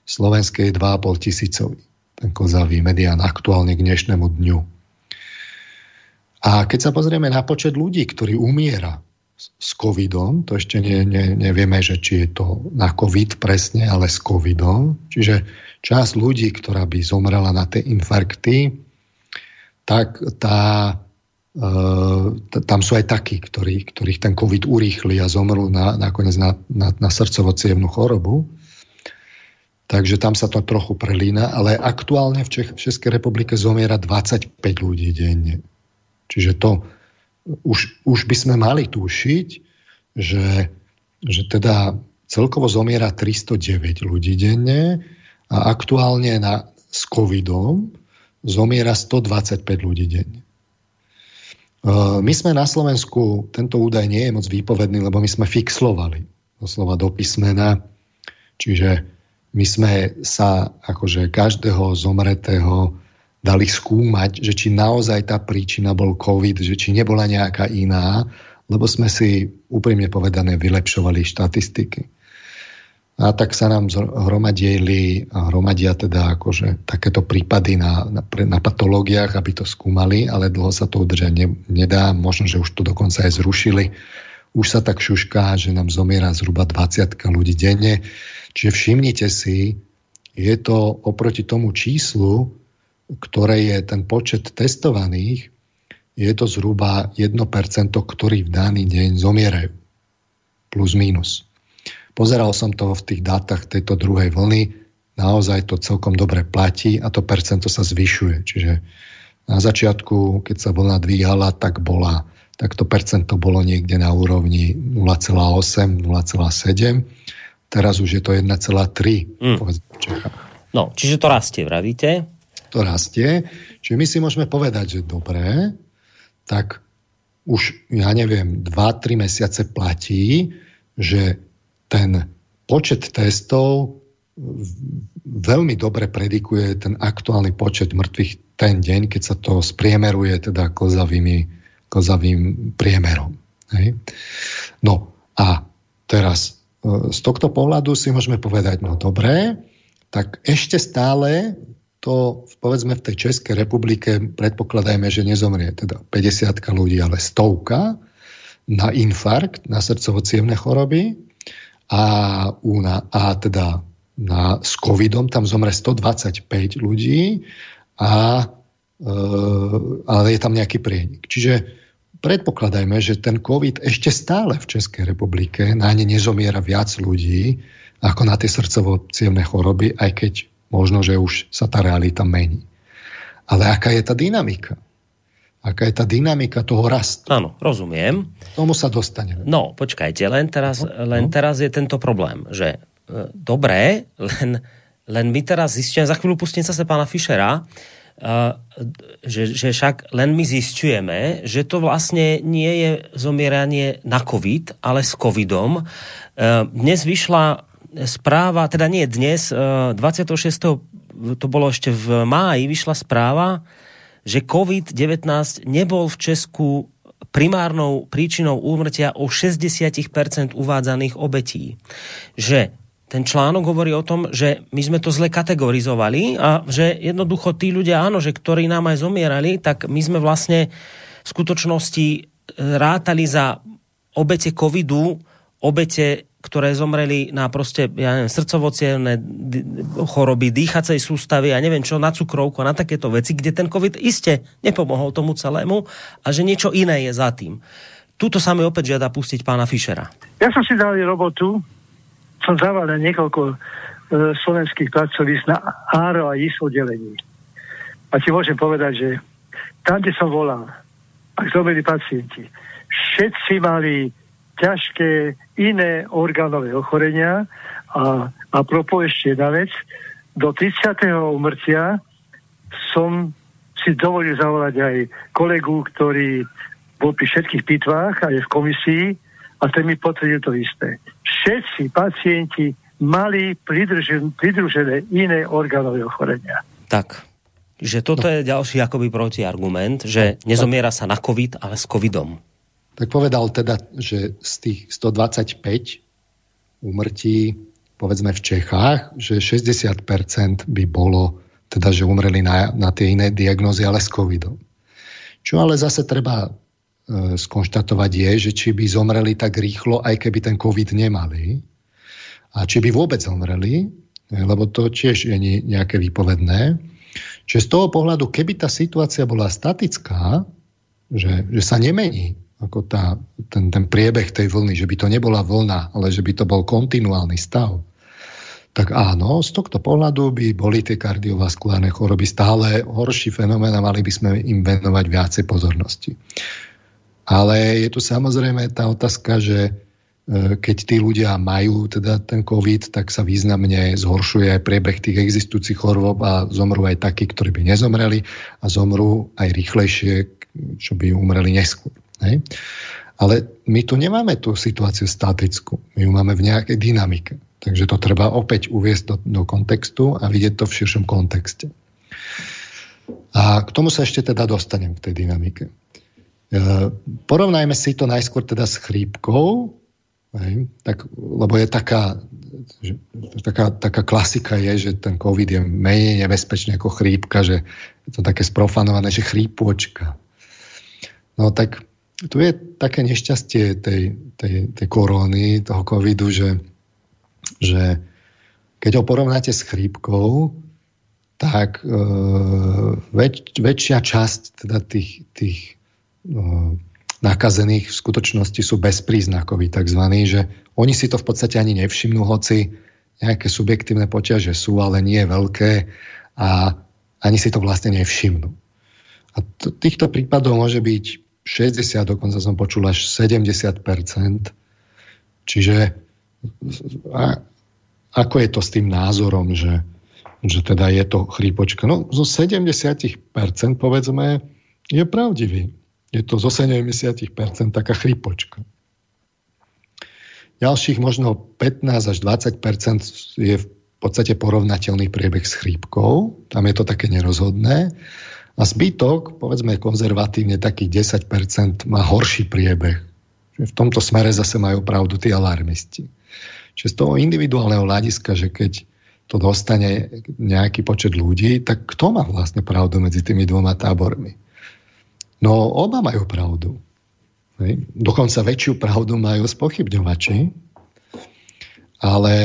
V Slovenskej je 2,5 tisícový ten kozavý medián aktuálne k dnešnému dňu. A keď sa pozrieme na počet ľudí, ktorí umiera s covidom, to ešte nie, nie, nevieme, že či je to na covid presne, ale s covidom, čiže časť ľudí, ktorá by zomrela na tie infarkty, tak tá, tam sú aj takí, ktorí, ktorých ten covid urýchli a zomrú na, nakoniec na, na, na srdcovo chorobu. Takže tam sa to trochu prelína, ale aktuálne v, Čech, v Českej republike zomiera 25 ľudí denne. Čiže to už, už by sme mali tušiť, že, že teda celkovo zomiera 309 ľudí denne a aktuálne na, s covidom zomiera 125 ľudí denne. My sme na Slovensku, tento údaj nie je moc výpovedný, lebo my sme fixlovali doslova do písmena, čiže my sme sa akože každého zomretého dali skúmať, že či naozaj tá príčina bol COVID, že či nebola nejaká iná, lebo sme si úprimne povedané vylepšovali štatistiky. A tak sa nám hromadili hromadia teda akože takéto prípady na, na, na patológiách, aby to skúmali, ale dlho sa to udržať ne, nedá. Možno, že už to dokonca aj zrušili. Už sa tak šušká, že nám zomiera zhruba 20 ľudí denne. Čiže všimnite si, je to oproti tomu číslu, ktoré je ten počet testovaných, je to zhruba 1%, ktorí v daný deň zomierajú. Plus minus. Pozeral som to v tých dátach tejto druhej vlny, naozaj to celkom dobre platí a to percento sa zvyšuje. Čiže na začiatku, keď sa vlna dvíhala, tak bola tak to percento bolo niekde na úrovni 0,8, 0,7 Teraz už je to 1,3 mm. No, čiže to rastie, vravíte? To rastie. Čiže my si môžeme povedať, že dobré, tak už, ja neviem, 2-3 mesiace platí, že ten počet testov veľmi dobre predikuje ten aktuálny počet mŕtvych ten deň, keď sa to spriemeruje teda klzavými, klzavým priemerom. Hej? No a teraz z tohto pohľadu si môžeme povedať, no dobré, tak ešte stále to, povedzme, v tej Českej republike predpokladajme, že nezomrie teda 50 ľudí, ale stovka na infarkt, na srdcovo choroby a, na, a teda na, s covidom tam zomre 125 ľudí, a, e, ale je tam nejaký prienik. Čiže predpokladajme, že ten COVID ešte stále v Českej republike na ne nezomiera viac ľudí ako na tie srdcovo choroby, aj keď možno, že už sa tá realita mení. Ale aká je tá dynamika? Aká je tá dynamika toho rastu? Áno, rozumiem. Tomu sa dostaneme. No, počkajte, len teraz, no, len no. teraz je tento problém, že e, dobré, len, len my teraz zistíme, za chvíľu pustím sa pána Fischera, že, že však len my zistujeme, že to vlastne nie je zomieranie na COVID, ale s COVIDom. Dnes vyšla správa, teda nie dnes, 26. to bolo ešte v máji, vyšla správa, že COVID-19 nebol v Česku primárnou príčinou úmrtia o 60% uvádzaných obetí. Že ten článok hovorí o tom, že my sme to zle kategorizovali a že jednoducho tí ľudia, áno, že ktorí nám aj zomierali, tak my sme vlastne v skutočnosti rátali za obete covidu obete ktoré zomreli na proste, ja neviem, srdcovocievne choroby, dýchacej sústavy a neviem čo, na cukrovku na takéto veci, kde ten COVID iste nepomohol tomu celému a že niečo iné je za tým. Tuto sa mi opäť žiada pustiť pána Fischera. Ja som si dal robotu, som zavalil niekoľko e, slovenských pracovísk na áro a IS oddelení. A ti môžem povedať, že tam, kde som volal, ak zomreli pacienti, všetci mali ťažké iné orgánové ochorenia a, a propo ešte jedna vec, do 30. umrtia som si dovolil zavolať aj kolegu, ktorý bol pri všetkých pitvách a je v komisii a ten mi potvrdil to isté. Všetci pacienti mali pridružené, pridružené iné orgánové ochorenia. Tak, že toto no. je ďalší akoby protiargument, že nezomiera sa na COVID, ale s COVIDom. Tak povedal teda, že z tých 125 umrtí, povedzme v Čechách, že 60% by bolo, teda že umreli na, na tie iné diagnózy, ale s covidom. Čo ale zase treba e, skonštatovať je, že či by zomreli tak rýchlo, aj keby ten covid nemali, a či by vôbec zomreli, lebo to tiež je nejaké výpovedné. Čiže z toho pohľadu, keby tá situácia bola statická, že, že sa nemení, ako tá, ten, ten priebeh tej vlny, že by to nebola vlna, ale že by to bol kontinuálny stav, tak áno, z tohto pohľadu by boli tie kardiovaskulárne choroby stále horší fenomén a mali by sme im venovať viacej pozornosti. Ale je tu samozrejme tá otázka, že e, keď tí ľudia majú teda ten COVID, tak sa významne zhoršuje aj priebeh tých existujúcich chorôb a zomrú aj takí, ktorí by nezomreli a zomrú aj rýchlejšie, čo by umreli neskôr. Hej? Ale my tu nemáme tú situáciu statickú. My ju máme v nejakej dynamike. Takže to treba opäť uviesť do, do kontextu a vidieť to v širšom kontexte. A k tomu sa ešte teda dostanem v tej dynamike. E, porovnajme si to najskôr teda s chrípkou, hej, tak, lebo je taká, že, taká, taká klasika je, že ten COVID je menej nebezpečný ako chrípka, že je to také sprofanované, že chrípočka. No tak tu je také nešťastie tej, tej, tej koróny, toho covidu, že, že keď ho porovnáte s chrípkou, tak e, väč, väčšia časť teda tých, tých e, nakazených v skutočnosti sú bezpríznakoví tzv. že oni si to v podstate ani nevšimnú, hoci nejaké subjektívne poťaže sú, ale nie veľké a ani si to vlastne nevšimnú. A t- týchto prípadov môže byť 60, dokonca som počul až 70% Čiže a, ako je to s tým názorom, že, že teda je to chrípočka? No zo 70% povedzme je pravdivý. Je to zo 70% taká chrípočka. Ďalších možno 15 až 20 je v podstate porovnateľný priebeh s chrípkou. Tam je to také nerozhodné. A zbytok, povedzme konzervatívne, takých 10% má horší priebeh. V tomto smere zase majú pravdu tí alarmisti. Čiže z toho individuálneho hľadiska, že keď to dostane nejaký počet ľudí, tak kto má vlastne pravdu medzi tými dvoma tábormi? No oba majú pravdu. Dokonca väčšiu pravdu majú spochybňovači, ale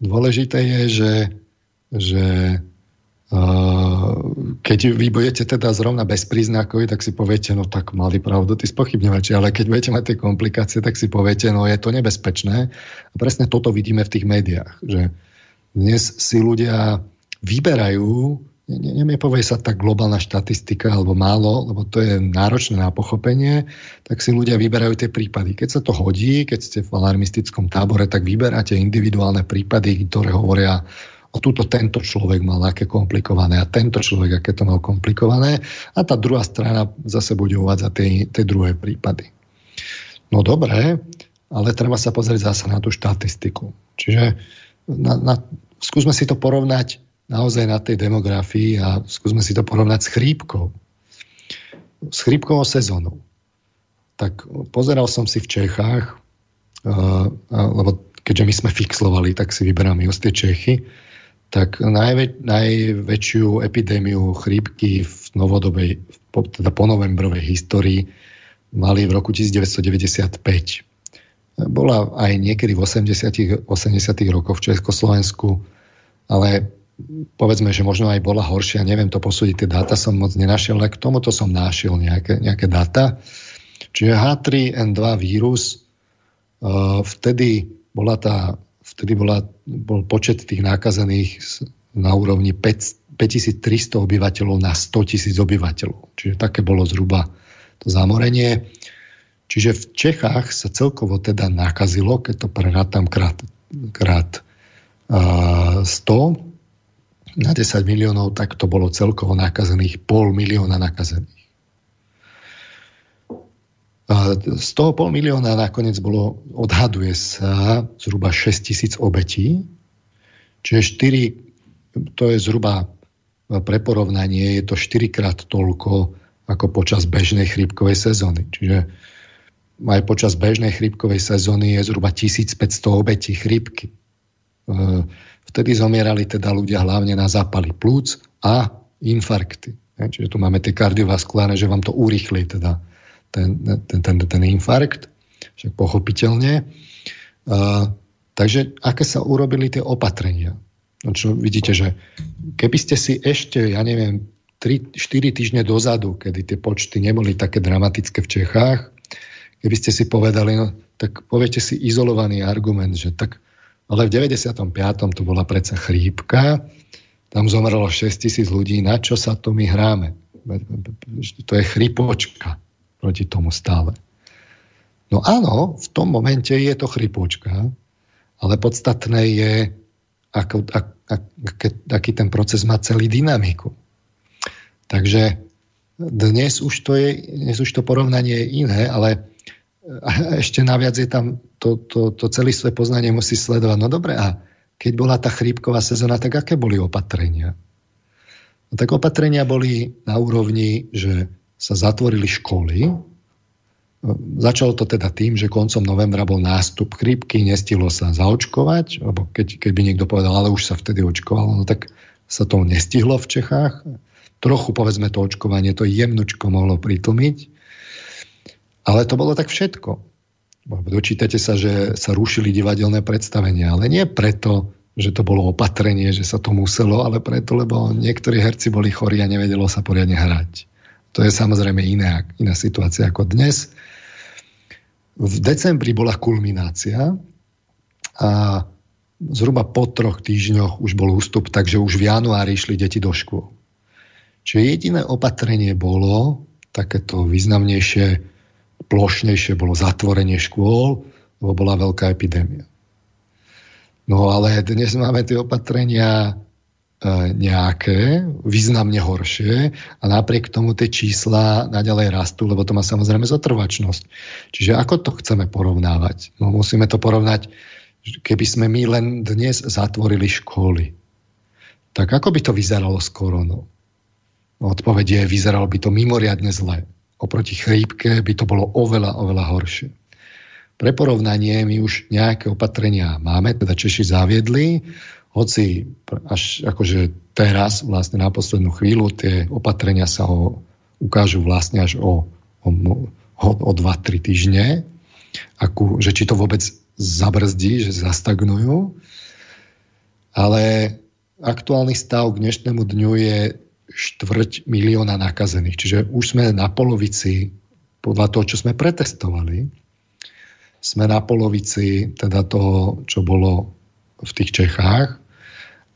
dôležité je, že, že keď vy budete teda zrovna bezpríznakovi, tak si poviete, no tak mali pravdu tí spochybňovači, ale keď budete mať tie komplikácie, tak si poviete, no je to nebezpečné. A presne toto vidíme v tých médiách, že dnes si ľudia vyberajú, ne, povie sa tak globálna štatistika alebo málo, lebo to je náročné na pochopenie, tak si ľudia vyberajú tie prípady. Keď sa to hodí, keď ste v alarmistickom tábore, tak vyberáte individuálne prípady, ktoré hovoria a túto tento človek mal aké komplikované a tento človek aké to mal komplikované a tá druhá strana zase bude uvádzať tie, tie druhé prípady. No dobré, ale treba sa pozrieť zase na tú štatistiku. Čiže na, na, skúsme si to porovnať naozaj na tej demografii a skúsme si to porovnať s chrípkou. S chrípkovou sezónou. Tak pozeral som si v Čechách, uh, lebo keďže my sme fixlovali, tak si vyberáme tie Čechy tak najvä, najväčšiu epidémiu chrípky v novodobej, teda po novembrovej histórii mali v roku 1995. bola aj niekedy v 80. 80. rokoch v Československu, ale povedzme, že možno aj bola horšia, neviem to posúdiť, tie dáta som moc nenašiel, ale k tomuto som našiel nejaké, nejaké dáta. Čiže H3N2 vírus, uh, vtedy bola tá, vtedy bola, bol počet tých nákazených na úrovni 5, 5300 obyvateľov na 100 tisíc obyvateľov. Čiže také bolo zhruba to zamorenie. Čiže v Čechách sa celkovo teda nakazilo, keď to prerátam krát, krát uh, 100 na 10 miliónov, tak to bolo celkovo nakazených pol milióna nakazených. Z toho pol milióna nakoniec bolo, odhaduje sa zhruba 6 tisíc obetí, čiže 4, to je zhruba pre porovnanie, je to 4 krát toľko ako počas bežnej chrípkovej sezóny. Čiže aj počas bežnej chrípkovej sezóny je zhruba 1500 obetí chrípky. E, vtedy zomierali teda ľudia hlavne na zápaly plúc a infarkty. Čiže tu máme tie kardiovaskulárne, že vám to urýchli teda ten, ten, ten, ten infarkt, však pochopiteľne. Uh, takže aké sa urobili tie opatrenia? No čo vidíte, že keby ste si ešte, ja neviem, 3-4 týždne dozadu, kedy tie počty neboli také dramatické v Čechách, keby ste si povedali, no, tak poviete si izolovaný argument, že tak, ale v 95. to bola predsa chrípka, tam zomrelo 6 tisíc ľudí, na čo sa to my hráme? To je chrypočka proti tomu stále. No áno, v tom momente je to chrypúčka, ale podstatné je, ako, ak, ak, aký ten proces má celý dynamiku. Takže dnes už to, je, dnes už to porovnanie je iné, ale ešte naviac je tam to, to, to celistvé poznanie musí sledovať. No dobre, a keď bola tá chrípková sezóna, tak aké boli opatrenia? No tak opatrenia boli na úrovni, že sa zatvorili školy. Začalo to teda tým, že koncom novembra bol nástup chrípky, nestihlo sa zaočkovať, alebo keď, keď by niekto povedal, ale už sa vtedy očkovalo, no tak sa to nestihlo v Čechách. Trochu, povedzme, to očkovanie to jemnučko mohlo pritlmiť. Ale to bolo tak všetko. Dočítate sa, že sa rušili divadelné predstavenia, ale nie preto, že to bolo opatrenie, že sa to muselo, ale preto, lebo niektorí herci boli chorí a nevedelo sa poriadne hrať. To je samozrejme iná, iná situácia ako dnes. V decembri bola kulminácia a zhruba po troch týždňoch už bol ústup, takže už v januári išli deti do škôl. Čiže jediné opatrenie bolo, takéto významnejšie, plošnejšie, bolo zatvorenie škôl, lebo bola veľká epidémia. No ale dnes máme tie opatrenia nejaké, významne horšie a napriek tomu tie čísla naďalej rastú, lebo to má samozrejme zotrvačnosť. Čiže ako to chceme porovnávať? No musíme to porovnať, keby sme my len dnes zatvorili školy. Tak ako by to vyzeralo s koronou? No, odpoveď je, vyzeralo by to mimoriadne zle. Oproti chrípke by to bolo oveľa, oveľa horšie. Pre porovnanie my už nejaké opatrenia máme, teda Češi zaviedli, hoci až akože teraz, vlastne na poslednú chvíľu, tie opatrenia sa o, ukážu vlastne až o, o, o, o 2-3 týždne, akú, že či to vôbec zabrzdí, že zastagnujú. Ale aktuálny stav k dnešnému dňu je štvrť milióna nakazených. Čiže už sme na polovici, podľa toho, čo sme pretestovali, sme na polovici teda toho, čo bolo v tých Čechách.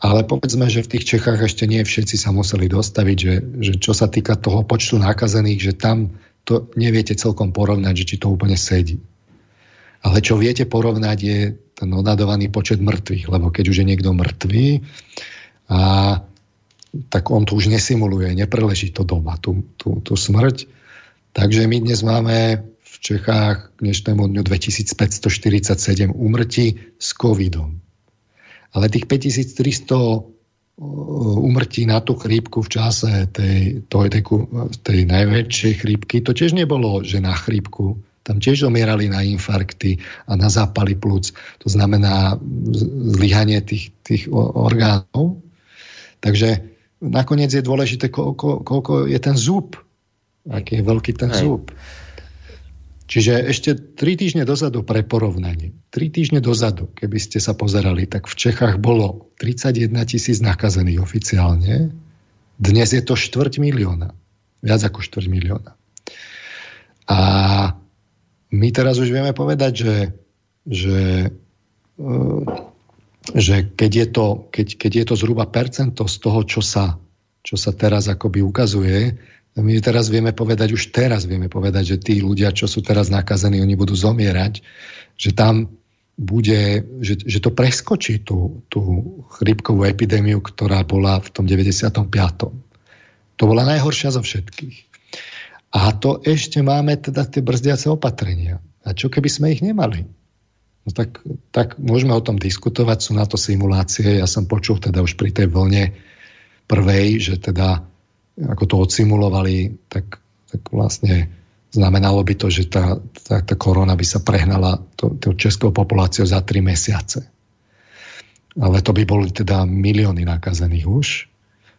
Ale povedzme, že v tých Čechách ešte nie všetci sa museli dostaviť, že, že čo sa týka toho počtu nakazených, že tam to neviete celkom porovnať, že či to úplne sedí. Ale čo viete porovnať je ten odhadovaný počet mŕtvych, lebo keď už je niekto mŕtvý, a, tak on to už nesimuluje, nepreleží to doma, tú, tú, tú smrť. Takže my dnes máme v Čechách k dnešnému dňu 2547 úmrtí s covidom. Ale tých 5300 umrtí na tú chrípku v čase tej, tej, tej, tej najväčšej chrípky, to tiež nebolo, že na chrípku. Tam tiež zomierali na infarkty a na zápaly plúc. To znamená zlyhanie tých, tých orgánov. Takže nakoniec je dôležité, koľko, koľko je ten zub. Aký je veľký ten Hej. Čiže ešte tri týždne dozadu pre porovnanie. Tri týždne dozadu, keby ste sa pozerali, tak v Čechách bolo 31 tisíc nakazených oficiálne. Dnes je to štvrť milióna. Viac ako štvrť milióna. A my teraz už vieme povedať, že, že, e, že keď, je to, keď, keď je to zhruba percento z toho, čo sa, čo sa teraz akoby ukazuje, my teraz vieme povedať, už teraz vieme povedať, že tí ľudia, čo sú teraz nakazení, oni budú zomierať, že tam bude, že, že to preskočí tú, tú chrípkovú epidémiu, ktorá bola v tom 95. To bola najhoršia zo všetkých. A to ešte máme teda tie brzdiace opatrenia. A čo keby sme ich nemali? No tak, tak môžeme o tom diskutovať, sú na to simulácie. Ja som počul teda už pri tej vlne prvej, že teda ako to odsimulovali, tak, tak vlastne znamenalo by to, že tá, tá, tá korona by sa prehnala to, to českou populáciou za 3 mesiace. Ale to by boli teda milióny nakazených už.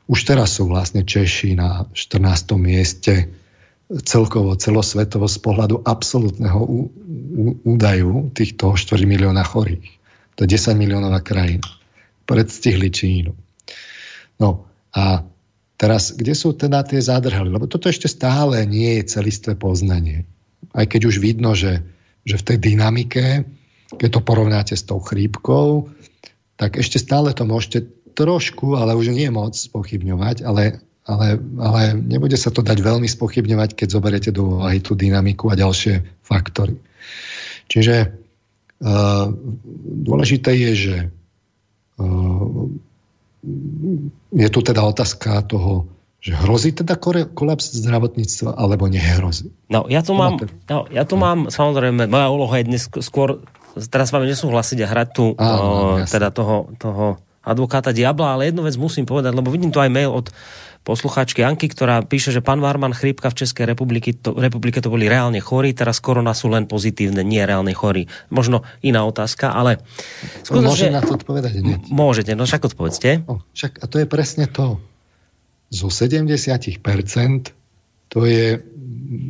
Už teraz sú vlastne Češi na 14. mieste celkovo, celosvetovo z pohľadu absolútneho údaju týchto 4 milióna chorých. To je 10 miliónová krajina. Predstihli Čínu. No a Teraz, kde sú teda tie zádrhaly? Lebo toto ešte stále nie je celistvé poznanie. Aj keď už vidno, že, že v tej dynamike, keď to porovnáte s tou chrípkou, tak ešte stále to môžete trošku, ale už nie moc spochybňovať, ale, ale, ale nebude sa to dať veľmi spochybňovať, keď zoberiete do úvahy tú dynamiku a ďalšie faktory. Čiže uh, dôležité je, že uh, je tu teda otázka toho, že hrozí teda kolaps zdravotníctva alebo nehrozí? No, ja tu mám, no, ja tu mám samozrejme, moja úloha je dnes skôr, teraz vám nesúhlasiť a hrať tu Áno, o, teda toho, toho advokáta diabla, ale jednu vec musím povedať, lebo vidím tu aj mail od poslucháčky Anky, ktorá píše, že pán Varman chrípka v Českej republike to, republike to boli reálne chorí, teraz korona sú len pozitívne, nie reálne chorí. Možno iná otázka, ale... Môžem na to odpovedať hneď. Môžete, no však odpovedzte. O, však, a to je presne to. Zo 70% to je,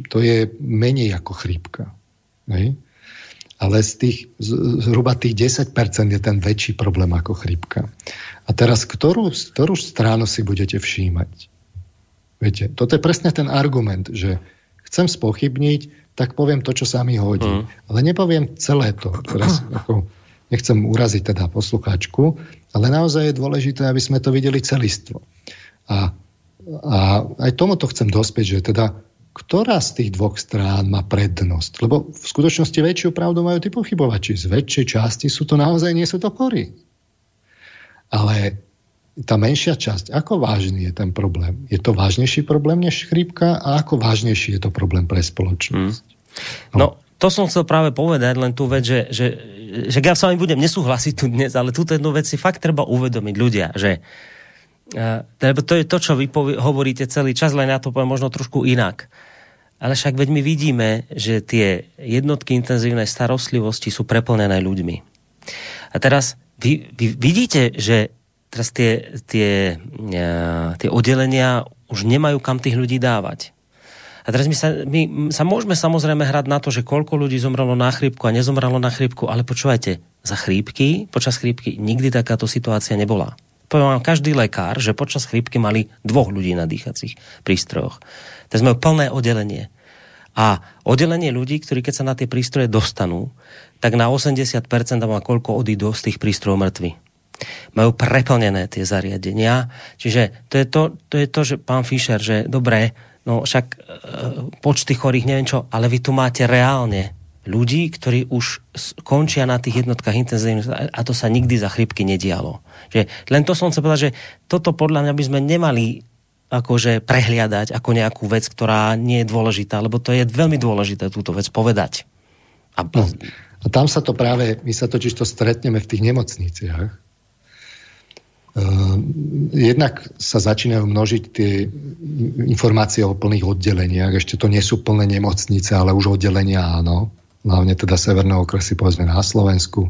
to je menej ako chrípka. Hej? Ale z tých, zhruba tých 10% je ten väčší problém ako chrypka. A teraz, ktorú, ktorú stranu si budete všímať? Viete, toto je presne ten argument, že chcem spochybniť, tak poviem to, čo sa mi hodí. Mm. Ale nepoviem celé to. Teraz ako, nechcem uraziť teda poslucháčku, ale naozaj je dôležité, aby sme to videli celistvo. A, a aj tomuto chcem dospieť, že teda ktorá z tých dvoch strán má prednosť. Lebo v skutočnosti väčšiu pravdu majú tí pochybovači. Z väčšej časti sú to naozaj, nie sú to kory. Ale tá menšia časť, ako vážny je ten problém? Je to vážnejší problém než chrípka a ako vážnejší je to problém pre spoločnosť? Mm. No. no, to som chcel práve povedať, len tú vec, že, že, že ja s vami budem nesúhlasiť tu dnes, ale túto jednu vec si fakt treba uvedomiť ľudia, že lebo to je to, čo vy hovoríte celý čas, len ja to poviem možno trošku inak. Ale však veď my vidíme, že tie jednotky intenzívnej starostlivosti sú preplnené ľuďmi. A teraz vy, vy vidíte, že teraz tie, tie, tie oddelenia už nemajú kam tých ľudí dávať. A teraz my sa, my sa môžeme samozrejme hrať na to, že koľko ľudí zomrelo na chrípku a nezomrelo na chrípku, ale počúvajte, za chrípky, počas chrípky nikdy takáto situácia nebola poviem každý lekár, že počas chrípky mali dvoch ľudí na dýchacích prístrojoch. To sme plné oddelenie. A oddelenie ľudí, ktorí keď sa na tie prístroje dostanú, tak na 80% má koľko odídu z tých prístrojov mŕtvi. Majú preplnené tie zariadenia. Čiže to je to, to, je to že pán Fischer, že dobré, no však e, počty chorých, neviem čo, ale vy tu máte reálne ľudí, ktorí už končia na tých jednotkách intenzívnych a to sa nikdy za chrypky nedialo. Že, len to som chcel povedať, že toto podľa mňa by sme nemali akože prehliadať ako nejakú vec, ktorá nie je dôležitá, lebo to je veľmi dôležité túto vec povedať. A, no, a tam sa to práve, my sa totiž to stretneme v tých nemocniciach. Uh, jednak sa začínajú množiť tie informácie o plných oddeleniach. Ešte to nie sú plné nemocnice, ale už oddelenia áno hlavne teda severné okresy, povedzme na Slovensku.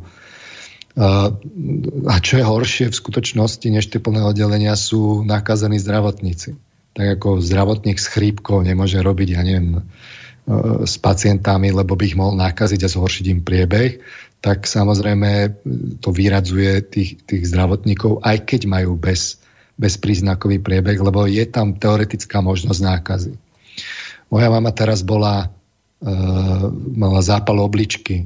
A čo je horšie v skutočnosti, než tie plné oddelenia, sú nakazení zdravotníci. Tak ako zdravotník s chrípkou nemôže robiť, ja neviem, s pacientami, lebo by ich mohol nakaziť a zhoršiť im priebeh, tak samozrejme to vyradzuje tých, tých zdravotníkov, aj keď majú bez, bezpríznakový priebeh, lebo je tam teoretická možnosť nákazy. Moja mama teraz bola, e, mala zápal obličky,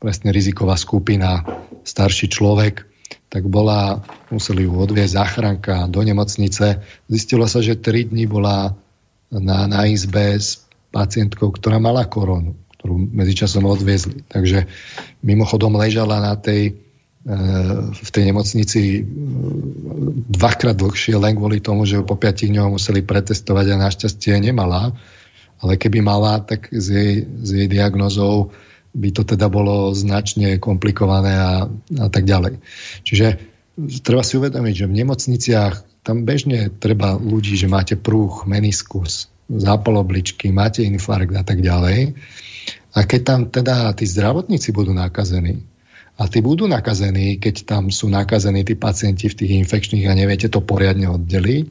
presne riziková skupina, starší človek, tak bola, museli ju odviezť záchranka do nemocnice. Zistilo sa, že 3 dní bola na, na izbe s pacientkou, ktorá mala koronu ktorú medzičasom odviezli. Takže mimochodom ležala na tej, e, v tej nemocnici e, dvakrát dlhšie len kvôli tomu, že ju po piatich dňoch museli pretestovať a našťastie nemala. Ale keby mala, tak s jej, s jej diagnozou by to teda bolo značne komplikované a, a tak ďalej. Čiže treba si uvedomiť, že v nemocniciach tam bežne treba ľudí, že máte prúch, meniskus, zápal obličky, máte infarkt a tak ďalej. A keď tam teda tí zdravotníci budú nakazení, a tí budú nakazení, keď tam sú nakazení tí pacienti v tých infekčných a neviete to poriadne oddeliť,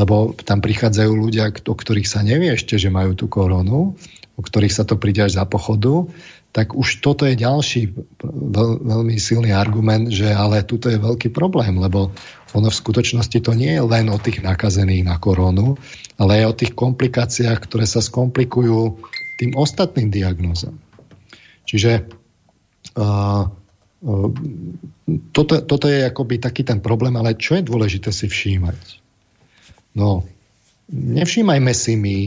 lebo tam prichádzajú ľudia, o ktorých sa nevie ešte, že majú tú koronu, o ktorých sa to príde až za pochodu, tak už toto je ďalší veľ, veľmi silný argument, že ale tuto je veľký problém, lebo ono v skutočnosti to nie je len o tých nakazených na koronu, ale aj o tých komplikáciách, ktoré sa skomplikujú tým ostatným diagnózam. Čiže uh, uh, toto, toto je akoby taký ten problém, ale čo je dôležité si všímať? No, nevšímajme si my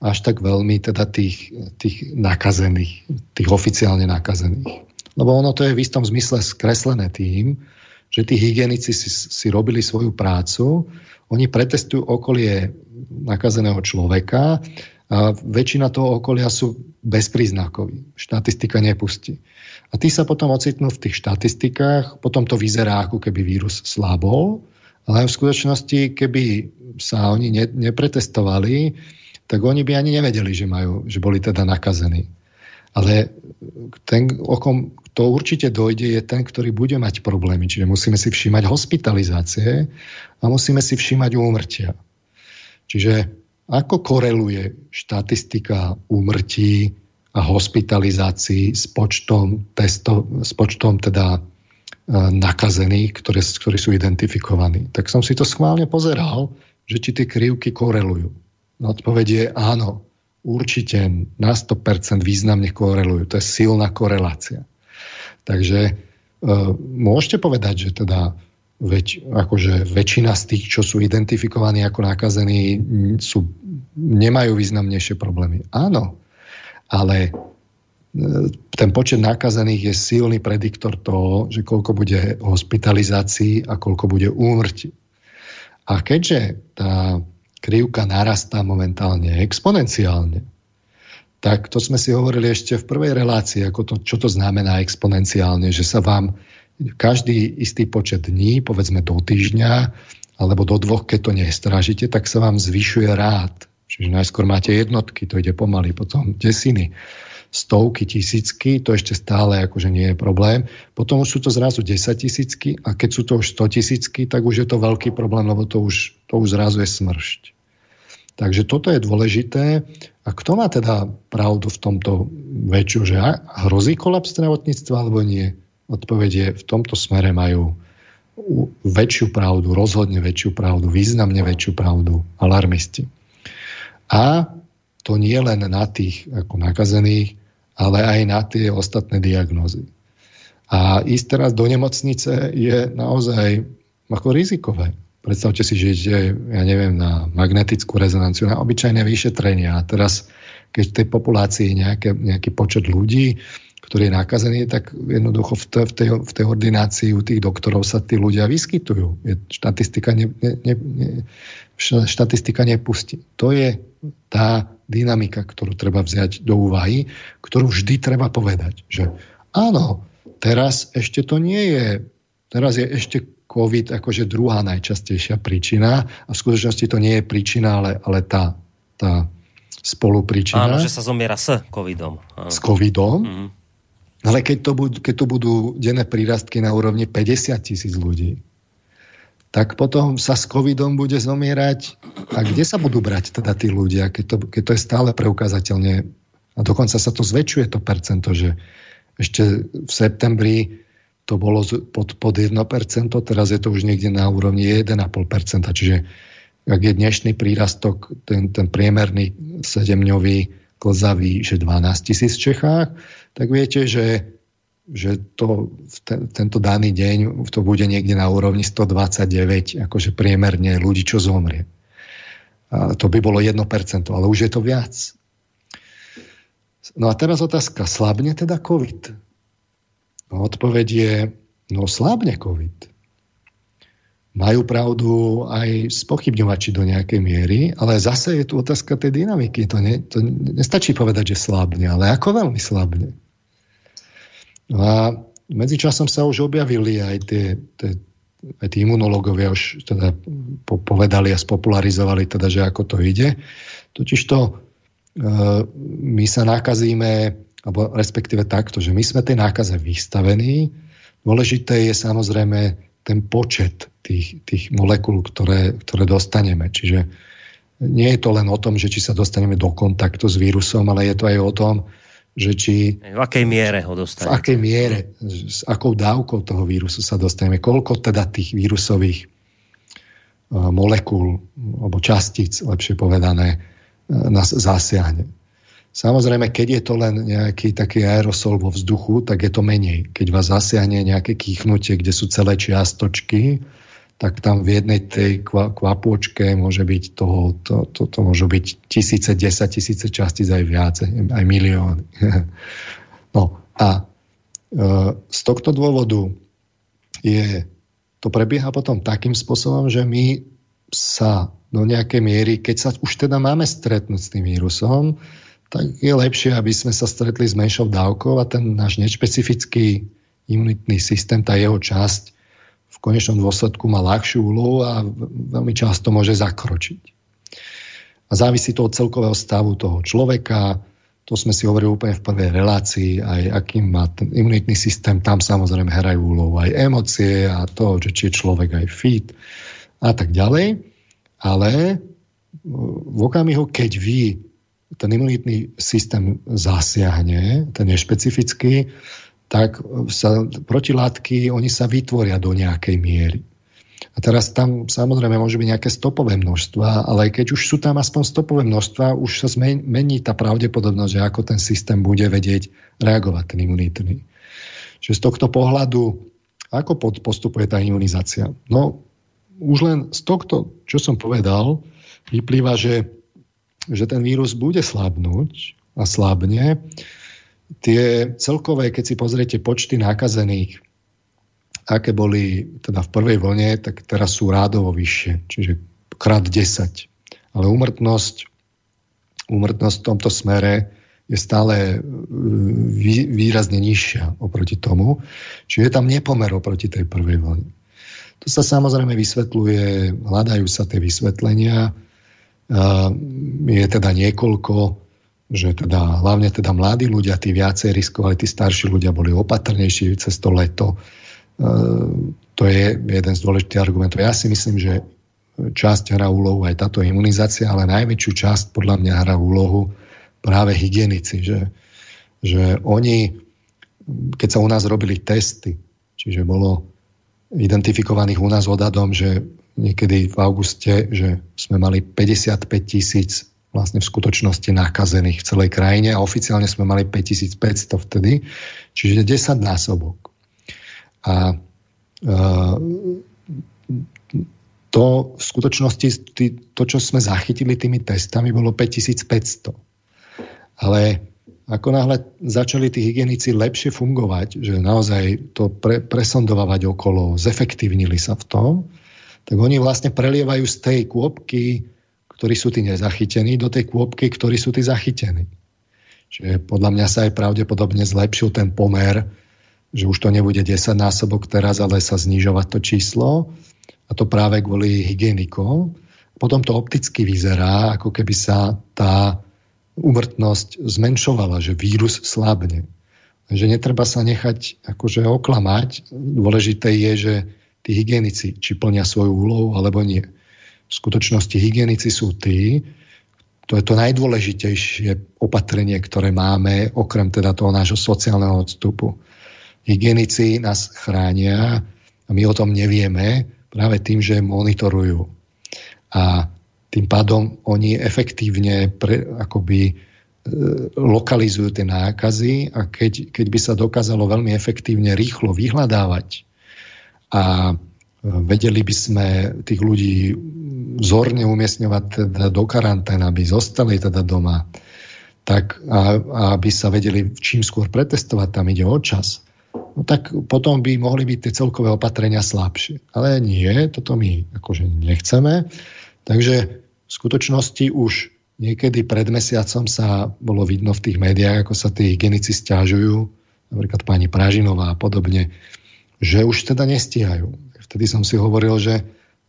až tak veľmi teda tých, tých nakazených, tých oficiálne nakazených. Lebo ono to je v istom zmysle skreslené tým, že tí hygienici si, si robili svoju prácu, oni pretestujú okolie nakazeného človeka a väčšina toho okolia sú bezpríznakoví. Štatistika nepustí. A tí sa potom ocitnú v tých štatistikách, potom to vyzerá, ako keby vírus slabol, ale v skutočnosti, keby sa oni ne, nepretestovali, tak oni by ani nevedeli, že, majú, že boli teda nakazení. Ale ten, o kom to určite dojde, je ten, ktorý bude mať problémy. Čiže musíme si všímať hospitalizácie a musíme si všímať úmrtia. Čiže ako koreluje štatistika úmrtí a hospitalizácií s počtom, testo, s počtom teda nakazených, ktoré, ktorí sú identifikovaní. Tak som si to schválne pozeral, že či tie krivky korelujú. No, je áno, určite na 100% významne korelujú. To je silná korelácia. Takže e, môžete povedať, že teda Veď, akože väčšina z tých, čo sú identifikovaní ako nakazení, sú, nemajú významnejšie problémy. Áno, ale ten počet nakazených je silný prediktor toho, že koľko bude hospitalizácií a koľko bude úmrtí. A keďže tá krivka narastá momentálne exponenciálne, tak to sme si hovorili ešte v prvej relácii, ako to, čo to znamená exponenciálne, že sa vám každý istý počet dní, povedzme do týždňa, alebo do dvoch, keď to nestrážite, tak sa vám zvyšuje rád. Čiže najskôr máte jednotky, to ide pomaly, potom desiny, stovky, tisícky, to ešte stále akože nie je problém. Potom už sú to zrazu 10 tisícky a keď sú to už 100 tisícky, tak už je to veľký problém, lebo to už, to už zrazu je smršť. Takže toto je dôležité. A kto má teda pravdu v tomto väčšiu, že hrozí kolaps zdravotníctva alebo nie? Odpoveď je, v tomto smere majú väčšiu pravdu, rozhodne väčšiu pravdu, významne väčšiu pravdu alarmisti. A to nie len na tých ako nakazených, ale aj na tie ostatné diagnózy. A ísť teraz do nemocnice je naozaj ako rizikové. Predstavte si, že idete, ja neviem, na magnetickú rezonanciu, na obyčajné vyšetrenia. A teraz, keď v tej populácii je nejaký počet ľudí, ktorý je nakazený, tak jednoducho v, tej, v, tej, v tej ordinácii u tých doktorov sa tí ľudia vyskytujú. Je, štatistika, ne, ne, ne, štatistika nepustí. To je tá dynamika, ktorú treba vziať do úvahy, ktorú vždy treba povedať, že áno, teraz ešte to nie je, teraz je ešte COVID akože druhá najčastejšia príčina a v skutočnosti to nie je príčina, ale, ale tá, tá spolupríčina. Áno, že sa zomiera s covidom. Áno. S covidom. Mm-hmm. Ale keď to, budú, keď to budú denné prírastky na úrovni 50 tisíc ľudí, tak potom sa s covidom bude zomierať. A kde sa budú brať teda tí ľudia, keď to, keď to je stále preukázateľne a dokonca sa to zväčšuje to percento, že ešte v septembri to bolo pod, pod 1%, teraz je to už niekde na úrovni 1,5%. Čiže ak je dnešný prírastok, ten, ten priemerný sedemňový klzavý, že 12 tisíc v Čechách, tak viete, že že to, ten, tento daný deň to bude niekde na úrovni 129, akože priemerne ľudí, čo zomrie. A to by bolo 1%, ale už je to viac. No a teraz otázka, slabne teda COVID? No, odpoveď je, no slabne COVID. Majú pravdu aj spochybňovači do nejakej miery, ale zase je tu otázka tej dynamiky. To, ne, to nestačí povedať, že slabne, ale ako veľmi slabne. No a medzičasom sa už objavili aj tie, tie, aj tí imunológovia už teda po, povedali a spopularizovali teda, že ako to ide. Totiž to e, my sa nakazíme, alebo respektíve takto, že my sme tej nákaze vystavení. Dôležité je samozrejme ten počet tých, tých molekúl, ktoré, ktoré dostaneme. Čiže nie je to len o tom, že či sa dostaneme do kontaktu s vírusom, ale je to aj o tom, že či... V akej miere ho dostaneme. V akej miere, s akou dávkou toho vírusu sa dostaneme, koľko teda tých vírusových uh, molekúl, alebo častíc, lepšie povedané, uh, nás zasiahne. Samozrejme, keď je to len nejaký taký aerosol vo vzduchu, tak je to menej. Keď vás zasiahne nejaké kýchnutie, kde sú celé čiastočky, tak tam v jednej tej kvapôčke môže byť toho, to, to, to môže byť tisíce, desať tisíce častíc aj viac, aj milióny. no a e, z tohto dôvodu je, to prebieha potom takým spôsobom, že my sa do nejakej miery, keď sa už teda máme stretnúť s tým vírusom, tak je lepšie, aby sme sa stretli s menšou dávkou a ten náš nešpecifický imunitný systém, tá jeho časť, konečnom dôsledku má ľahšiu úlohu a veľmi často môže zakročiť. A závisí to od celkového stavu toho človeka, to sme si hovorili úplne v prvej relácii, aj akým má ten imunitný systém, tam samozrejme hrajú úlohu aj emócie a to, že či je človek aj fit a tak ďalej. Ale v okamihu, keď vy ten imunitný systém zasiahne, ten je špecifický, tak sa protilátky, oni sa vytvoria do nejakej miery. A teraz tam samozrejme môže byť nejaké stopové množstva, ale keď už sú tam aspoň stopové množstva, už sa zmení tá pravdepodobnosť, že ako ten systém bude vedieť reagovať, ten imunitný. Čiže z tohto pohľadu, ako postupuje tá imunizácia? No, už len z tohto, čo som povedal, vyplýva, že, že ten vírus bude slabnúť a slabne tie celkové, keď si pozriete počty nákazených, aké boli teda v prvej vlne, tak teraz sú rádovo vyššie, čiže krát 10. Ale úmrtnosť, úmrtnosť v tomto smere je stále e, výrazne nižšia oproti tomu. Čiže je tam nepomer oproti tej prvej vlne. To sa samozrejme vysvetľuje, hľadajú sa tie vysvetlenia. Je teda niekoľko že teda hlavne teda mladí ľudia, tí viacej riskovali, tí starší ľudia boli opatrnejší cez to leto. E, to je jeden z dôležitých argumentov. Ja si myslím, že časť hrá úlohu aj táto imunizácia, ale najväčšiu časť podľa mňa hrá úlohu práve hygienici, že, že oni, keď sa u nás robili testy, čiže bolo identifikovaných u nás odhadom, že niekedy v auguste, že sme mali 55 tisíc vlastne v skutočnosti nakazených v celej krajine a oficiálne sme mali 5500 vtedy, čiže 10 násobok. A e, to v skutočnosti, to, čo sme zachytili tými testami, bolo 5500. Ale ako náhle začali tí hygienici lepšie fungovať, že naozaj to pre, presondovať okolo, zefektívnili sa v tom, tak oni vlastne prelievajú z tej kôpky ktorí sú tí nezachytení, do tej kôpky, ktorí sú tí zachytení. Čiže podľa mňa sa aj pravdepodobne zlepšil ten pomer, že už to nebude 10 násobok teraz, ale sa znižovať to číslo. A to práve kvôli hygienikom. Potom to opticky vyzerá, ako keby sa tá umrtnosť zmenšovala, že vírus slabne. Že netreba sa nechať akože oklamať. Dôležité je, že tí hygienici, či plnia svoju úlohu alebo nie. V skutočnosti hygienici sú tí, to je to najdôležitejšie opatrenie, ktoré máme, okrem teda toho nášho sociálneho odstupu. Hygienici nás chránia a my o tom nevieme práve tým, že monitorujú. A tým pádom oni efektívne pre, akoby E, lokalizujú tie nákazy a keď, keď by sa dokázalo veľmi efektívne rýchlo vyhľadávať a e, vedeli by sme tých ľudí vzorne umiestňovať teda do karantén, aby zostali teda doma, tak a, a aby sa vedeli čím skôr pretestovať, tam ide o čas, no tak potom by mohli byť tie celkové opatrenia slabšie. Ale nie, toto my akože nechceme. Takže v skutočnosti už Niekedy pred mesiacom sa bolo vidno v tých médiách, ako sa tí hygienici stiažujú, napríklad pani Pražinová a podobne, že už teda nestíhajú. Vtedy som si hovoril, že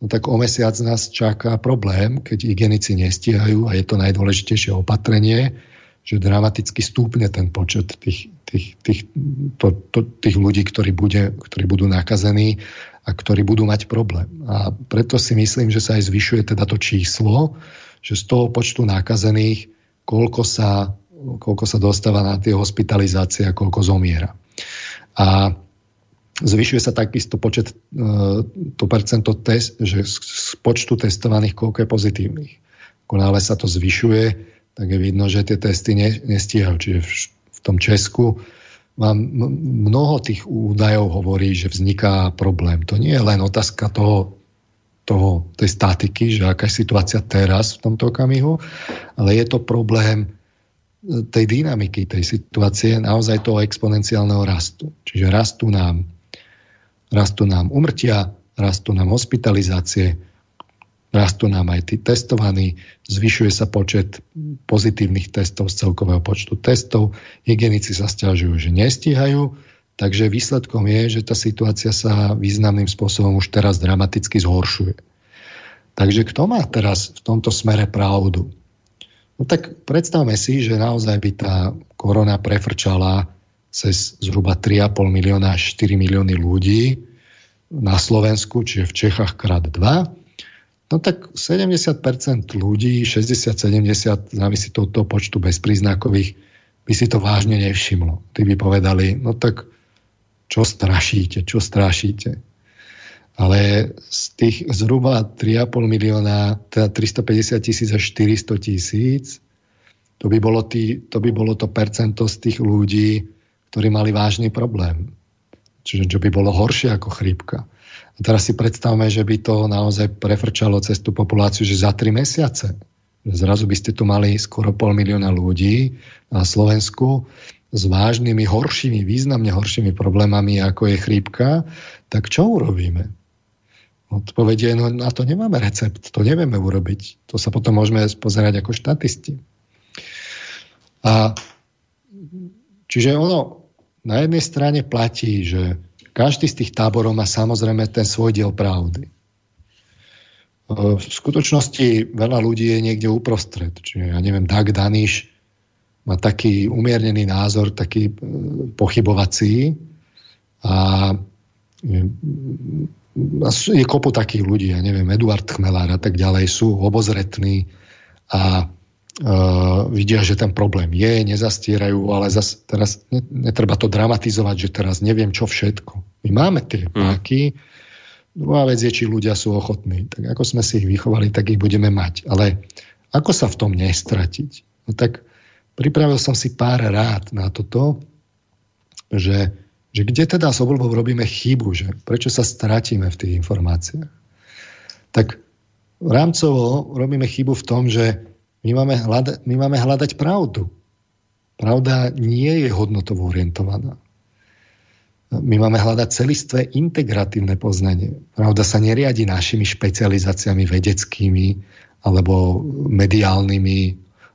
no tak o mesiac nás čaká problém, keď hygienici nestíhajú a je to najdôležitejšie opatrenie, že dramaticky stúpne ten počet tých, tých, tých, to, to, tých ľudí, ktorí, bude, ktorí budú nakazení a ktorí budú mať problém. A preto si myslím, že sa aj zvyšuje teda to číslo, že z toho počtu nakazených, koľko sa, koľko sa dostáva na tie hospitalizácie a koľko zomiera. A zvyšuje sa takisto počet, e, to percento test, že z počtu testovaných koľko je pozitívnych. Ako náhle sa to zvyšuje, tak je vidno, že tie testy nestíhajú. Čiže v tom Česku vám mnoho tých údajov hovorí, že vzniká problém. To nie je len otázka toho toho, tej statiky, že aká je situácia teraz v tomto okamihu, ale je to problém e, tej dynamiky, tej situácie, naozaj toho exponenciálneho rastu. Čiže rastú nám, rastú nám umrtia, rastú nám hospitalizácie, rastú nám aj tí testovaní, zvyšuje sa počet pozitívnych testov z celkového počtu testov, hygienici sa stiažujú, že nestíhajú, Takže výsledkom je, že tá situácia sa významným spôsobom už teraz dramaticky zhoršuje. Takže kto má teraz v tomto smere pravdu? No tak predstavme si, že naozaj by tá korona prefrčala cez zhruba 3,5 milióna až 4 milióny ľudí na Slovensku, čiže v Čechách krát 2. No tak 70% ľudí, 60-70, závisí to toho počtu bezpríznakových, by si to vážne nevšimlo. Tí by povedali, no tak čo strašíte, čo strašíte. Ale z tých zhruba 3,5 milióna, teda 350 tisíc až 400 tisíc, to by, bolo tý, to by bolo to percento z tých ľudí, ktorí mali vážny problém. Čiže čo by bolo horšie ako chrípka. A teraz si predstavme, že by to naozaj prefrčalo cez tú populáciu, že za 3 mesiace. Zrazu by ste tu mali skoro pol milióna ľudí na Slovensku s vážnymi, horšími, významne horšími problémami, ako je chrípka, tak čo urobíme? Odpovedie, no na to nemáme recept, to nevieme urobiť. To sa potom môžeme pozerať ako štatisti. A čiže ono na jednej strane platí, že každý z tých táborov má samozrejme ten svoj diel pravdy. V skutočnosti veľa ľudí je niekde uprostred. Čiže ja neviem, Doug Daniš má taký umiernený názor, taký e, pochybovací a je kopu takých ľudí, ja neviem, Eduard Chmelár a tak ďalej, sú obozretní a uh, vidia, že ten problém je, nezastierajú, ale zas, teraz netreba to dramatizovať, že teraz neviem čo všetko. My máme tie mm. páky, druhá vec je, či ľudia sú ochotní. Tak ako sme si ich vychovali, tak ich budeme mať. Ale ako sa v tom nestratiť? No tak pripravil som si pár rád na toto, že, že kde teda s obľubou robíme chybu, že prečo sa stratíme v tých informáciách. Tak rámcovo robíme chybu v tom, že my máme, hľada, my máme hľadať pravdu. Pravda nie je hodnotovo orientovaná. My máme hľadať celistvé integratívne poznanie. Pravda sa neriadi našimi špecializáciami vedeckými alebo mediálnymi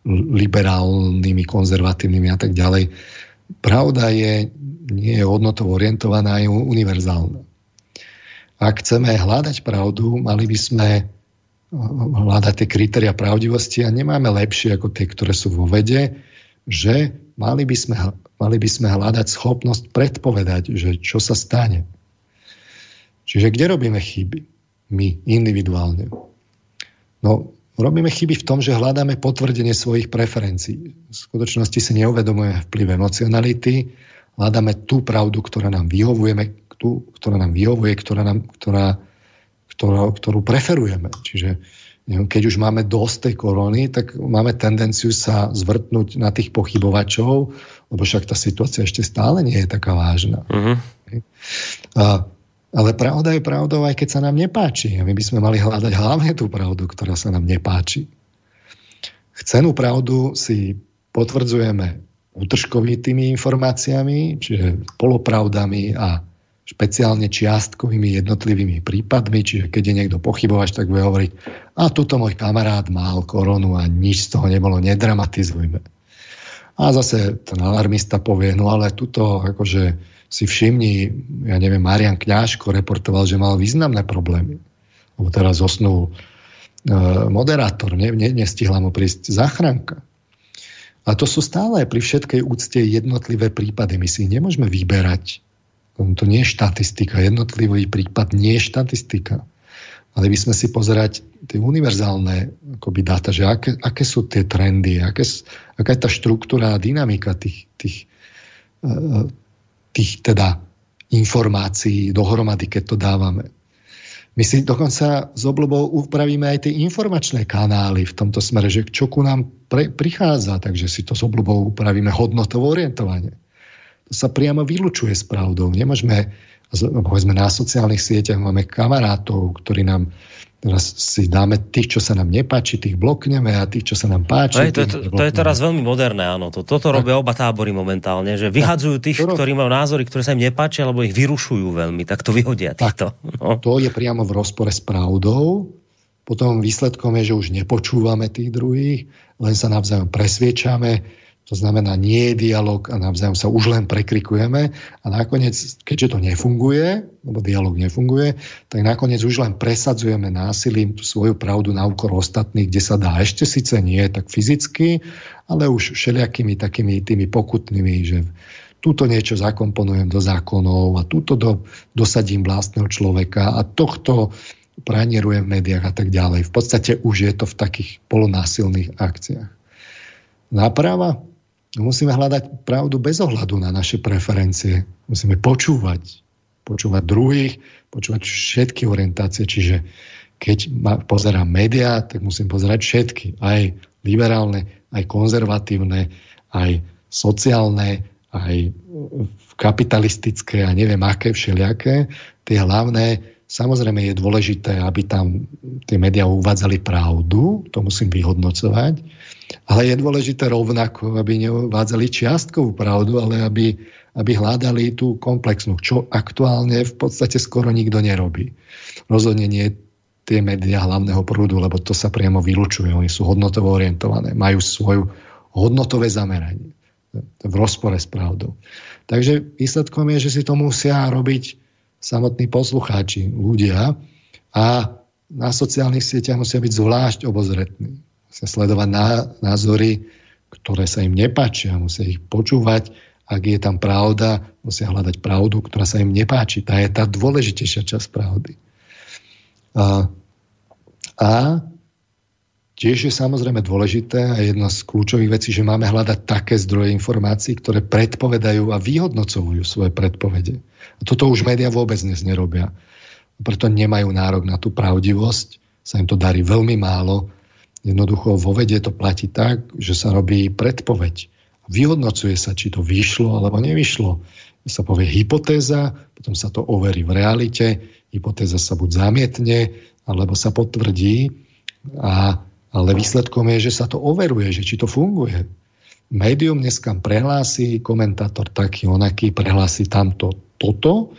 liberálnymi, konzervatívnymi a tak ďalej. Pravda je, nie je hodnotovo orientovaná, je univerzálna. Ak chceme hľadať pravdu, mali by sme hľadať tie kritéria pravdivosti a nemáme lepšie ako tie, ktoré sú vo vede, že mali by sme, mali by sme hľadať schopnosť predpovedať, že čo sa stane. Čiže kde robíme chyby? My, individuálne. No, robíme chyby v tom, že hľadáme potvrdenie svojich preferencií. V skutočnosti si neuvedomujeme vplyv emocionality, hľadáme tú pravdu, ktorá nám vyhovuje, tú, ktorá nám vyhovuje, ktorá nám, ktorá, ktorá, ktorú preferujeme. Čiže keď už máme dosť tej korony, tak máme tendenciu sa zvrtnúť na tých pochybovačov, lebo však tá situácia ešte stále nie je taká vážna. Uh-huh. A, ale pravda je pravdou, aj keď sa nám nepáči. A my by sme mali hľadať hlavne tú pravdu, ktorá sa nám nepáči. Chcenú pravdu si potvrdzujeme útržkovitými informáciami, čiže polopravdami a špeciálne čiastkovými jednotlivými prípadmi, čiže keď je niekto pochybovač, tak bude hovoriť, a tuto môj kamarát mal koronu a nič z toho nebolo, nedramatizujme. A zase ten alarmista povie, no ale tuto akože si všimni, ja neviem, Marian Kňažko reportoval, že mal významné problémy. Lebo teraz zosnul e, moderátor, ne, ne, nestihla mu prísť záchranka. A to sú stále pri všetkej úcte jednotlivé prípady. My si nemôžeme vyberať. To nie je štatistika. Jednotlivý prípad nie je štatistika. Ale by sme si pozerať tie univerzálne akoby dáta, že aké, aké sú tie trendy, aké, aká je tá štruktúra a dynamika tých, tých, e, tých teda informácií dohromady, keď to dávame. My si dokonca s obľubou upravíme aj tie informačné kanály v tomto smere, že čo ku nám pre, prichádza, takže si to s obľubou upravíme hodnotovo orientovanie. Sa priamo vylučuje s pravdou. Nemôžeme, povedzme na sociálnych sieťach máme kamarátov, ktorí nám Teraz si dáme tých, čo sa nám nepáči, tých blokneme a tých, čo sa nám páči. To je, to, to, to je teraz veľmi moderné, áno. To, toto robia oba tábory momentálne, že vyhadzujú tých, to, ktorí majú názory, ktoré sa im nepáčia, alebo ich vyrušujú veľmi, tak to vyhodia týchto. No. To je priamo v rozpore s pravdou. Potom výsledkom je, že už nepočúvame tých druhých, len sa navzájom presviečame to znamená, nie je dialog a navzájom sa už len prekrikujeme a nakoniec, keďže to nefunguje, lebo dialog nefunguje, tak nakoniec už len presadzujeme násilím tú svoju pravdu na úkor ostatných, kde sa dá. Ešte síce nie tak fyzicky, ale už všelijakými takými tými pokutnými, že túto niečo zakomponujem do zákonov a túto do, dosadím vlastného človeka a tohto pranierujem v médiách a tak ďalej. V podstate už je to v takých polonásilných akciách. Náprava? Musíme hľadať pravdu bez ohľadu na naše preferencie. Musíme počúvať. Počúvať druhých, počúvať všetky orientácie. Čiže keď ma, pozerám médiá, tak musím pozerať všetky. Aj liberálne, aj konzervatívne, aj sociálne, aj kapitalistické a neviem aké všelijaké. Tie hlavné Samozrejme je dôležité, aby tam tie médiá uvádzali pravdu, to musím vyhodnocovať, ale je dôležité rovnako, aby neuvádzali čiastkovú pravdu, ale aby, aby hľadali tú komplexnú, čo aktuálne v podstate skoro nikto nerobí. Rozhodne nie tie médiá hlavného prúdu, lebo to sa priamo vylučuje. Oni sú hodnotovo orientované, majú svoju hodnotové zameranie v rozpore s pravdou. Takže výsledkom je, že si to musia robiť samotní poslucháči, ľudia a na sociálnych sieťach musia byť zvlášť obozretní. Musia sledovať názory, ktoré sa im nepáčia, musia ich počúvať, ak je tam pravda, musia hľadať pravdu, ktorá sa im nepáči. Tá je tá dôležitejšia časť pravdy. A, a tiež je samozrejme dôležité a jedna z kľúčových vecí, že máme hľadať také zdroje informácií, ktoré predpovedajú a vyhodnocujú svoje predpovede. A toto už médiá vôbec dnes nerobia. Preto nemajú nárok na tú pravdivosť, sa im to darí veľmi málo. Jednoducho vo vede to platí tak, že sa robí predpoveď. Vyhodnocuje sa, či to vyšlo alebo nevyšlo. Sa povie hypotéza, potom sa to overí v realite, hypotéza sa buď zamietne, alebo sa potvrdí, a, ale výsledkom je, že sa to overuje, že či to funguje. Médium dneska prehlási, komentátor taký, onaký, prehlási tamto, toto,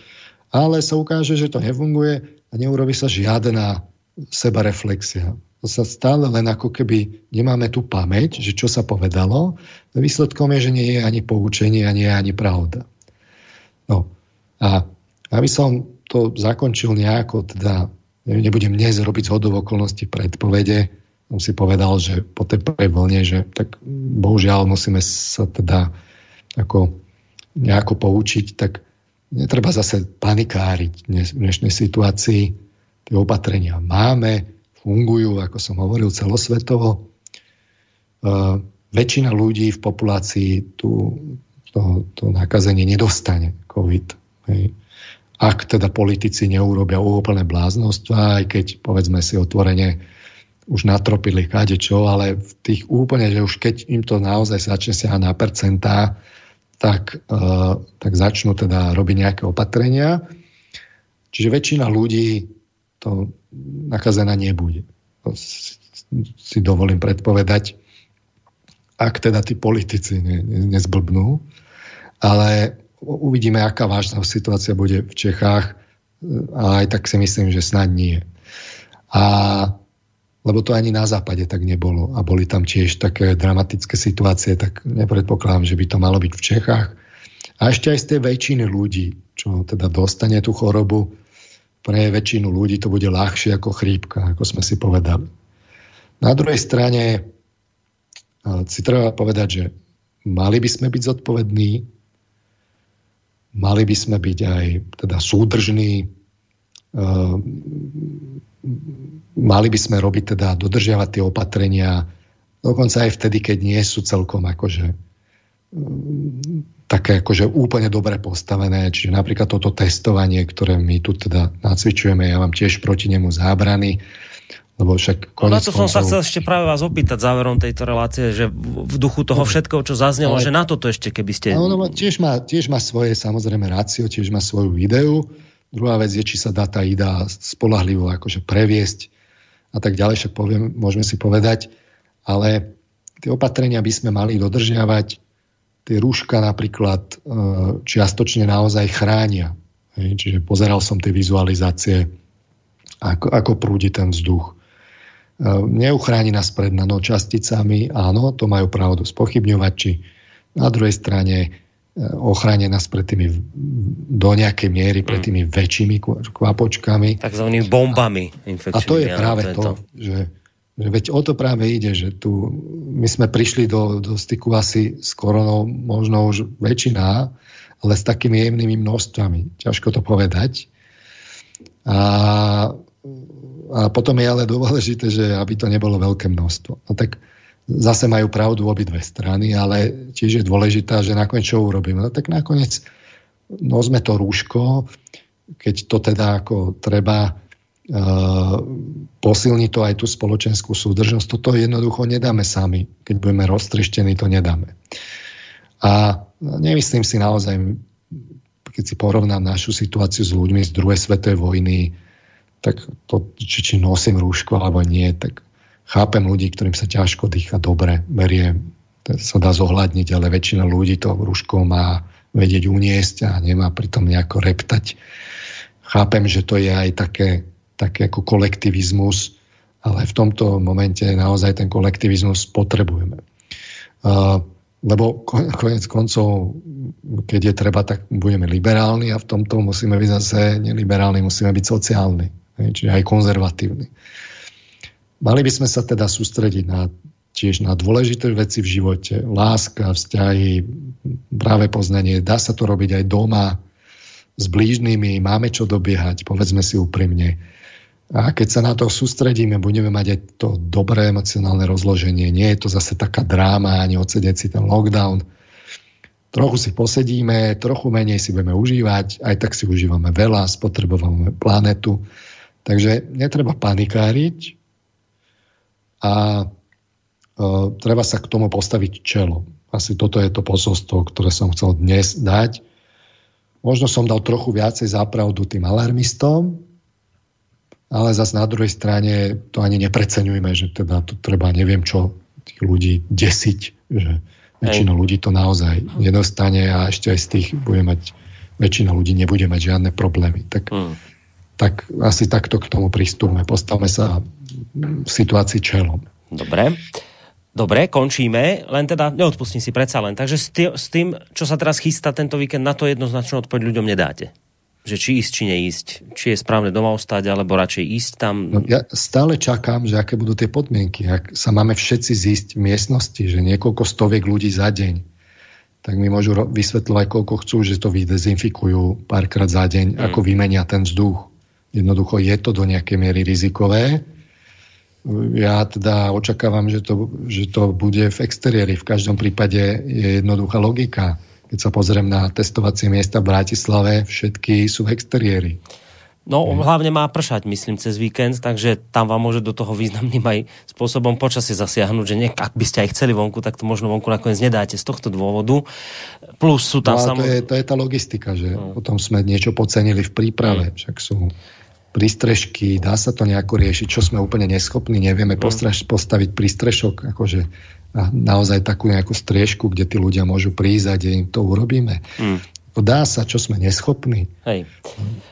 ale sa ukáže, že to nefunguje a neurobi sa žiadna sebareflexia. To sa stále len ako keby nemáme tú pamäť, že čo sa povedalo. Výsledkom je, že nie je ani poučenie a nie je ani pravda. No a aby som to zakončil nejako, teda nebudem dnes robiť zhodov okolností predpovede, som si povedal, že po tej prvej vlne, že tak bohužiaľ musíme sa teda ako nejako poučiť, tak netreba zase panikáriť v dnešnej situácii. Tie opatrenia máme, fungujú, ako som hovoril, celosvetovo. Uh, väčšina ľudí v populácii tu, to, to nakazenie nedostane, COVID. Hej. Ak teda politici neurobia úplné bláznostva, aj keď povedzme si otvorene už natropili kade ale v tých úplne, že už keď im to naozaj začne sa na percentá, tak, uh, tak začnú teda robiť nejaké opatrenia. Čiže väčšina ľudí to nakazená nebude. To si, dovolím predpovedať, ak teda tí politici ne, ne, nezblbnú. Ale uvidíme, aká vážna situácia bude v Čechách a aj tak si myslím, že snad nie. A lebo to ani na západe tak nebolo a boli tam tiež také dramatické situácie, tak nepredpokladám, že by to malo byť v Čechách. A ešte aj z tej väčšiny ľudí, čo teda dostane tú chorobu, pre väčšinu ľudí to bude ľahšie ako chrípka, ako sme si povedali. Na druhej strane si treba povedať, že mali by sme byť zodpovední, mali by sme byť aj teda súdržní, mali by sme robiť teda, dodržiavať tie opatrenia, dokonca aj vtedy, keď nie sú celkom akože také akože úplne dobre postavené, čiže napríklad toto testovanie, ktoré my tu teda nacvičujeme, ja mám tiež proti nemu zábrany, lebo však no na to som sa chcel ešte práve vás opýtať záverom tejto relácie, že v duchu toho všetkého, čo zaznelo, ale, že na toto ešte, keby ste... No, no, tiež, má, tiež má svoje samozrejme rácio, tiež má svoju ideu. Druhá vec je, či sa tá idea spolahlivo akože previesť a tak ďalej, však poviem, môžeme si povedať, ale tie opatrenia by sme mali dodržiavať. Tie rúška napríklad e, čiastočne naozaj chránia. Čiže pozeral som tie vizualizácie, ako, ako prúdi ten vzduch. E, neuchráni nás pred nanočasticami, áno, to majú pravdu spochybňovať, či na druhej strane ochráne nás pred tými do nejakej miery pred tými väčšími kvapočkami. Takzvanými bombami infekčnými. A to je práve to že, že veď o to práve ide, že tu my sme prišli do, do styku asi s koronou možno už väčšina, ale s takými jemnými množstvami. Ťažko to povedať. A, a potom je ale dôležité, že aby to nebolo veľké množstvo. No tak zase majú pravdu obidve strany, ale tiež je dôležité, že nakoniec čo urobíme. No tak nakoniec nosme to rúško, keď to teda ako treba uh, posilniť to aj tú spoločenskú súdržnosť. Toto jednoducho nedáme sami. Keď budeme roztreštení, to nedáme. A nemyslím si naozaj, keď si porovnám našu situáciu s ľuďmi z druhej svetovej vojny, tak to, či, či nosím rúško alebo nie, tak chápem ľudí, ktorým sa ťažko dýcha dobre, berie, sa dá zohľadniť, ale väčšina ľudí to rúško má vedieť uniesť a nemá pritom nejako reptať. Chápem, že to je aj také, také ako kolektivizmus, ale v tomto momente naozaj ten kolektivizmus potrebujeme. Lebo konec koncov, keď je treba, tak budeme liberálni a v tomto musíme byť zase neliberálni, musíme byť sociálni, čiže aj konzervatívni. Mali by sme sa teda sústrediť na, tiež na dôležité veci v živote. Láska, vzťahy, práve poznanie. Dá sa to robiť aj doma, s blížnymi, máme čo dobiehať, povedzme si úprimne. A keď sa na to sústredíme, budeme mať aj to dobré emocionálne rozloženie. Nie je to zase taká dráma, ani odsedieť si ten lockdown. Trochu si posedíme, trochu menej si budeme užívať, aj tak si užívame veľa, spotrebujeme planetu. Takže netreba panikáriť, a uh, treba sa k tomu postaviť čelo. Asi toto je to posolstvo, ktoré som chcel dnes dať. Možno som dal trochu viacej zápravdu tým alarmistom, ale zase na druhej strane to ani nepreceňujme, že teda to treba neviem čo tých ľudí desiť, že väčšina Hej. ľudí to naozaj nedostane a ešte aj z tých bude mať, väčšina ľudí nebude mať žiadne problémy. Tak, hmm. tak asi takto k tomu pristúpme. Postavme sa v situácii čelom. Dobre. Dobre, končíme, len teda neodpustím si predsa len. Takže s tým, s tým, čo sa teraz chystá tento víkend, na to jednoznačnú odpoveď ľuďom nedáte. Že či ísť, či neísť. Či je správne doma ostať, alebo radšej ísť tam. No, ja stále čakám, že aké budú tie podmienky. Ak sa máme všetci zísť v miestnosti, že niekoľko stoviek ľudí za deň, tak mi môžu vysvetľovať, koľko chcú, že to vydezinfikujú párkrát za deň, mm. ako vymenia ten vzduch. Jednoducho je to do nejakej miery rizikové. Ja teda očakávam, že to, že to bude v exteriéri. V každom prípade je jednoduchá logika. Keď sa pozriem na testovacie miesta v Bratislave, všetky sú v exteriéri. No, mm. hlavne má pršať, myslím, cez víkend, takže tam vám môže do toho významným aj spôsobom počasie zasiahnuť, že nie, ak by ste aj chceli vonku, tak to možno vonku nakoniec nedáte z tohto dôvodu. Plus sú tam... No, samo... to, je, to je tá logistika, že no. potom sme niečo pocenili v príprave, mm. však sú prístrežky, dá sa to nejako riešiť, čo sme úplne neschopní, nevieme mm. postaviť prístrešok, akože naozaj takú nejakú striežku, kde tí ľudia môžu prísť a kde im to urobíme. Mm. Dá sa, čo sme neschopní. Hej.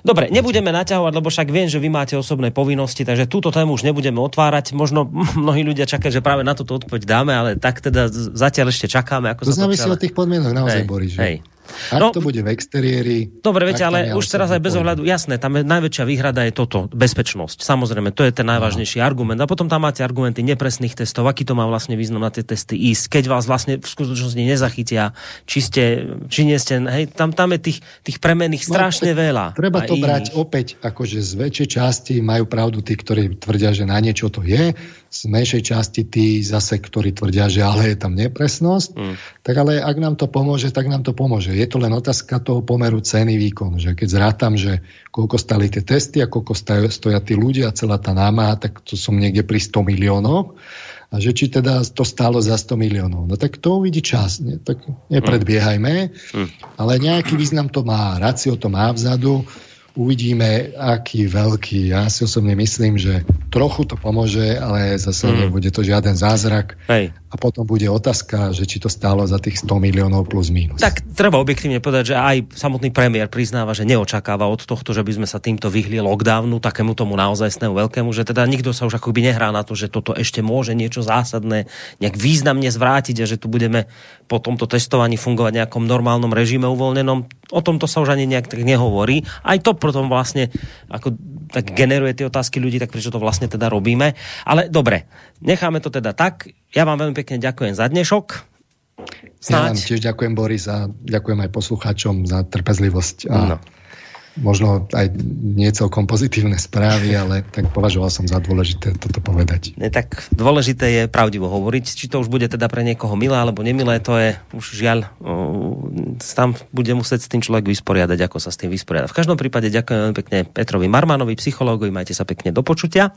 Dobre, nebudeme naťahovať, lebo však viem, že vy máte osobné povinnosti, takže túto tému už nebudeme otvárať. Možno mnohí ľudia čakajú, že práve na túto odpoveď dáme, ale tak teda zatiaľ ešte čakáme. Ako to závisí od tých podmienok, naozaj, Boris. Hej. Ak no, to bude v exteriéri... Dobre, viete, ale už teraz aj bez ohľadu, jasné, tam je najväčšia výhrada je toto, bezpečnosť. Samozrejme, to je ten najvážnejší no. argument. A potom tam máte argumenty nepresných testov, aký to má vlastne význam na tie testy ísť, keď vás vlastne v skutočnosti nezachytia, či ste, či nie ste, hej, tam, tam je tých, tých premených no, strašne no, veľa. Treba to iných. brať opäť, akože z väčšej časti majú pravdu tí, ktorí tvrdia, že na niečo to je, z menšej časti tí zase, ktorí tvrdia, že ale je tam nepresnosť, mm. tak ale ak nám to pomôže, tak nám to pomôže. Je to len otázka toho pomeru ceny výkon, že keď zrátam, že koľko stali tie testy a koľko stoja tí ľudia, celá tá námaha, tak to som niekde pri 100 miliónoch a že či teda to stálo za 100 miliónov. No tak to uvidí čas, ne? tak nepredbiehajme, mm. ale nejaký význam to má, racio to má vzadu, uvidíme, aký veľký. Ja si osobne myslím, že trochu to pomôže, ale zase mm. nebude to žiaden zázrak. Hej. A potom bude otázka, že či to stálo za tých 100 miliónov plus minus. Tak treba objektívne povedať, že aj samotný premiér priznáva, že neočakáva od tohto, že by sme sa týmto vyhli lockdownu, takému tomu naozaj snému veľkému, že teda nikto sa už akoby nehrá na to, že toto ešte môže niečo zásadné nejak významne zvrátiť a že tu budeme po tomto testovaní fungovať v nejakom normálnom režime uvoľnenom. O tomto sa už ani nejak tak nehovorí. Aj to potom vlastne ako, tak generuje tie otázky ľudí, tak prečo to vlastne teda robíme. Ale dobre, necháme to teda tak. Ja vám veľmi pekne ďakujem za dnešok. Snáď. Ja vám tiež ďakujem, Boris, a ďakujem aj poslucháčom za trpezlivosť. A no možno aj nie celkom pozitívne správy, ale tak považoval som za dôležité toto povedať. Ne, tak dôležité je pravdivo hovoriť. Či to už bude teda pre niekoho milé alebo nemilé, to je už žiaľ, tam bude musieť s tým človek vysporiadať, ako sa s tým vysporiada. V každom prípade ďakujem pekne Petrovi Marmanovi, psychológovi, majte sa pekne do počutia.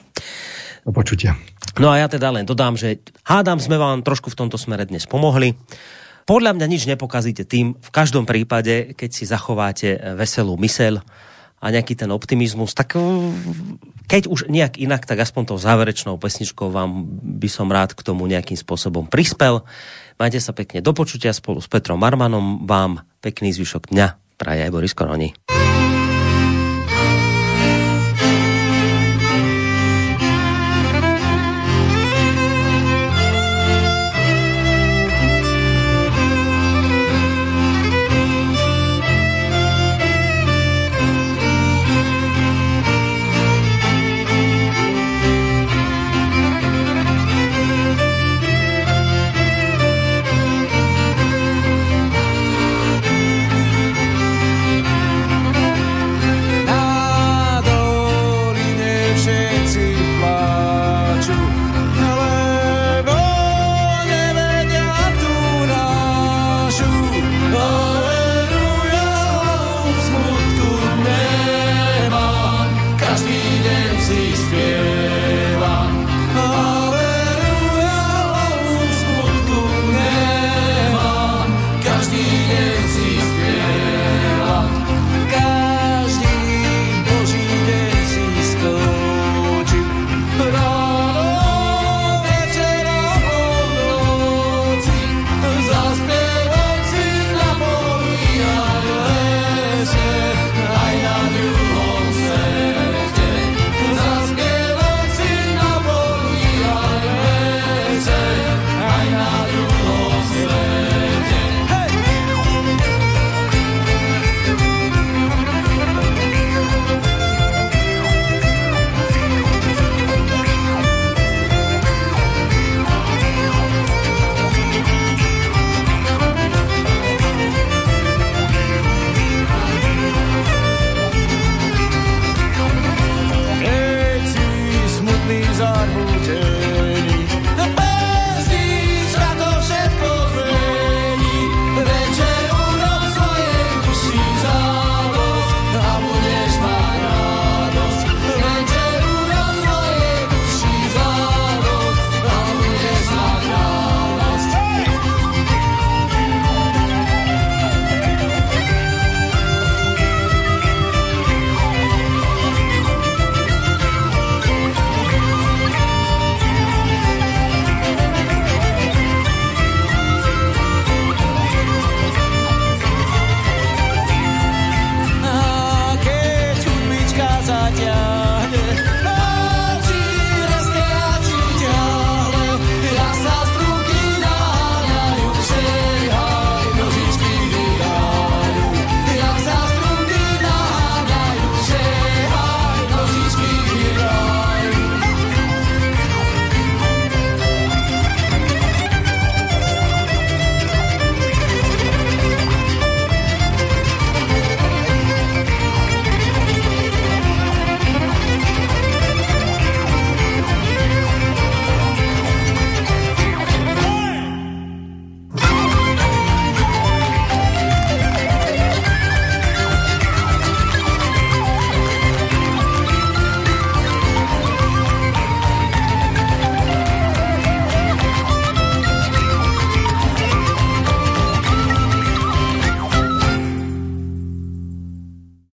Do počutia. No a ja teda len dodám, že hádam sme vám trošku v tomto smere dnes pomohli podľa mňa nič nepokazíte tým, v každom prípade, keď si zachováte eh, veselú mysel a nejaký ten optimizmus, tak eh, keď už nejak inak, tak aspoň tou záverečnou pesničkou vám by som rád k tomu nejakým spôsobom prispel. Majte sa pekne do počutia spolu s Petrom Marmanom. Vám pekný zvyšok dňa. Praje aj Boris Koroni.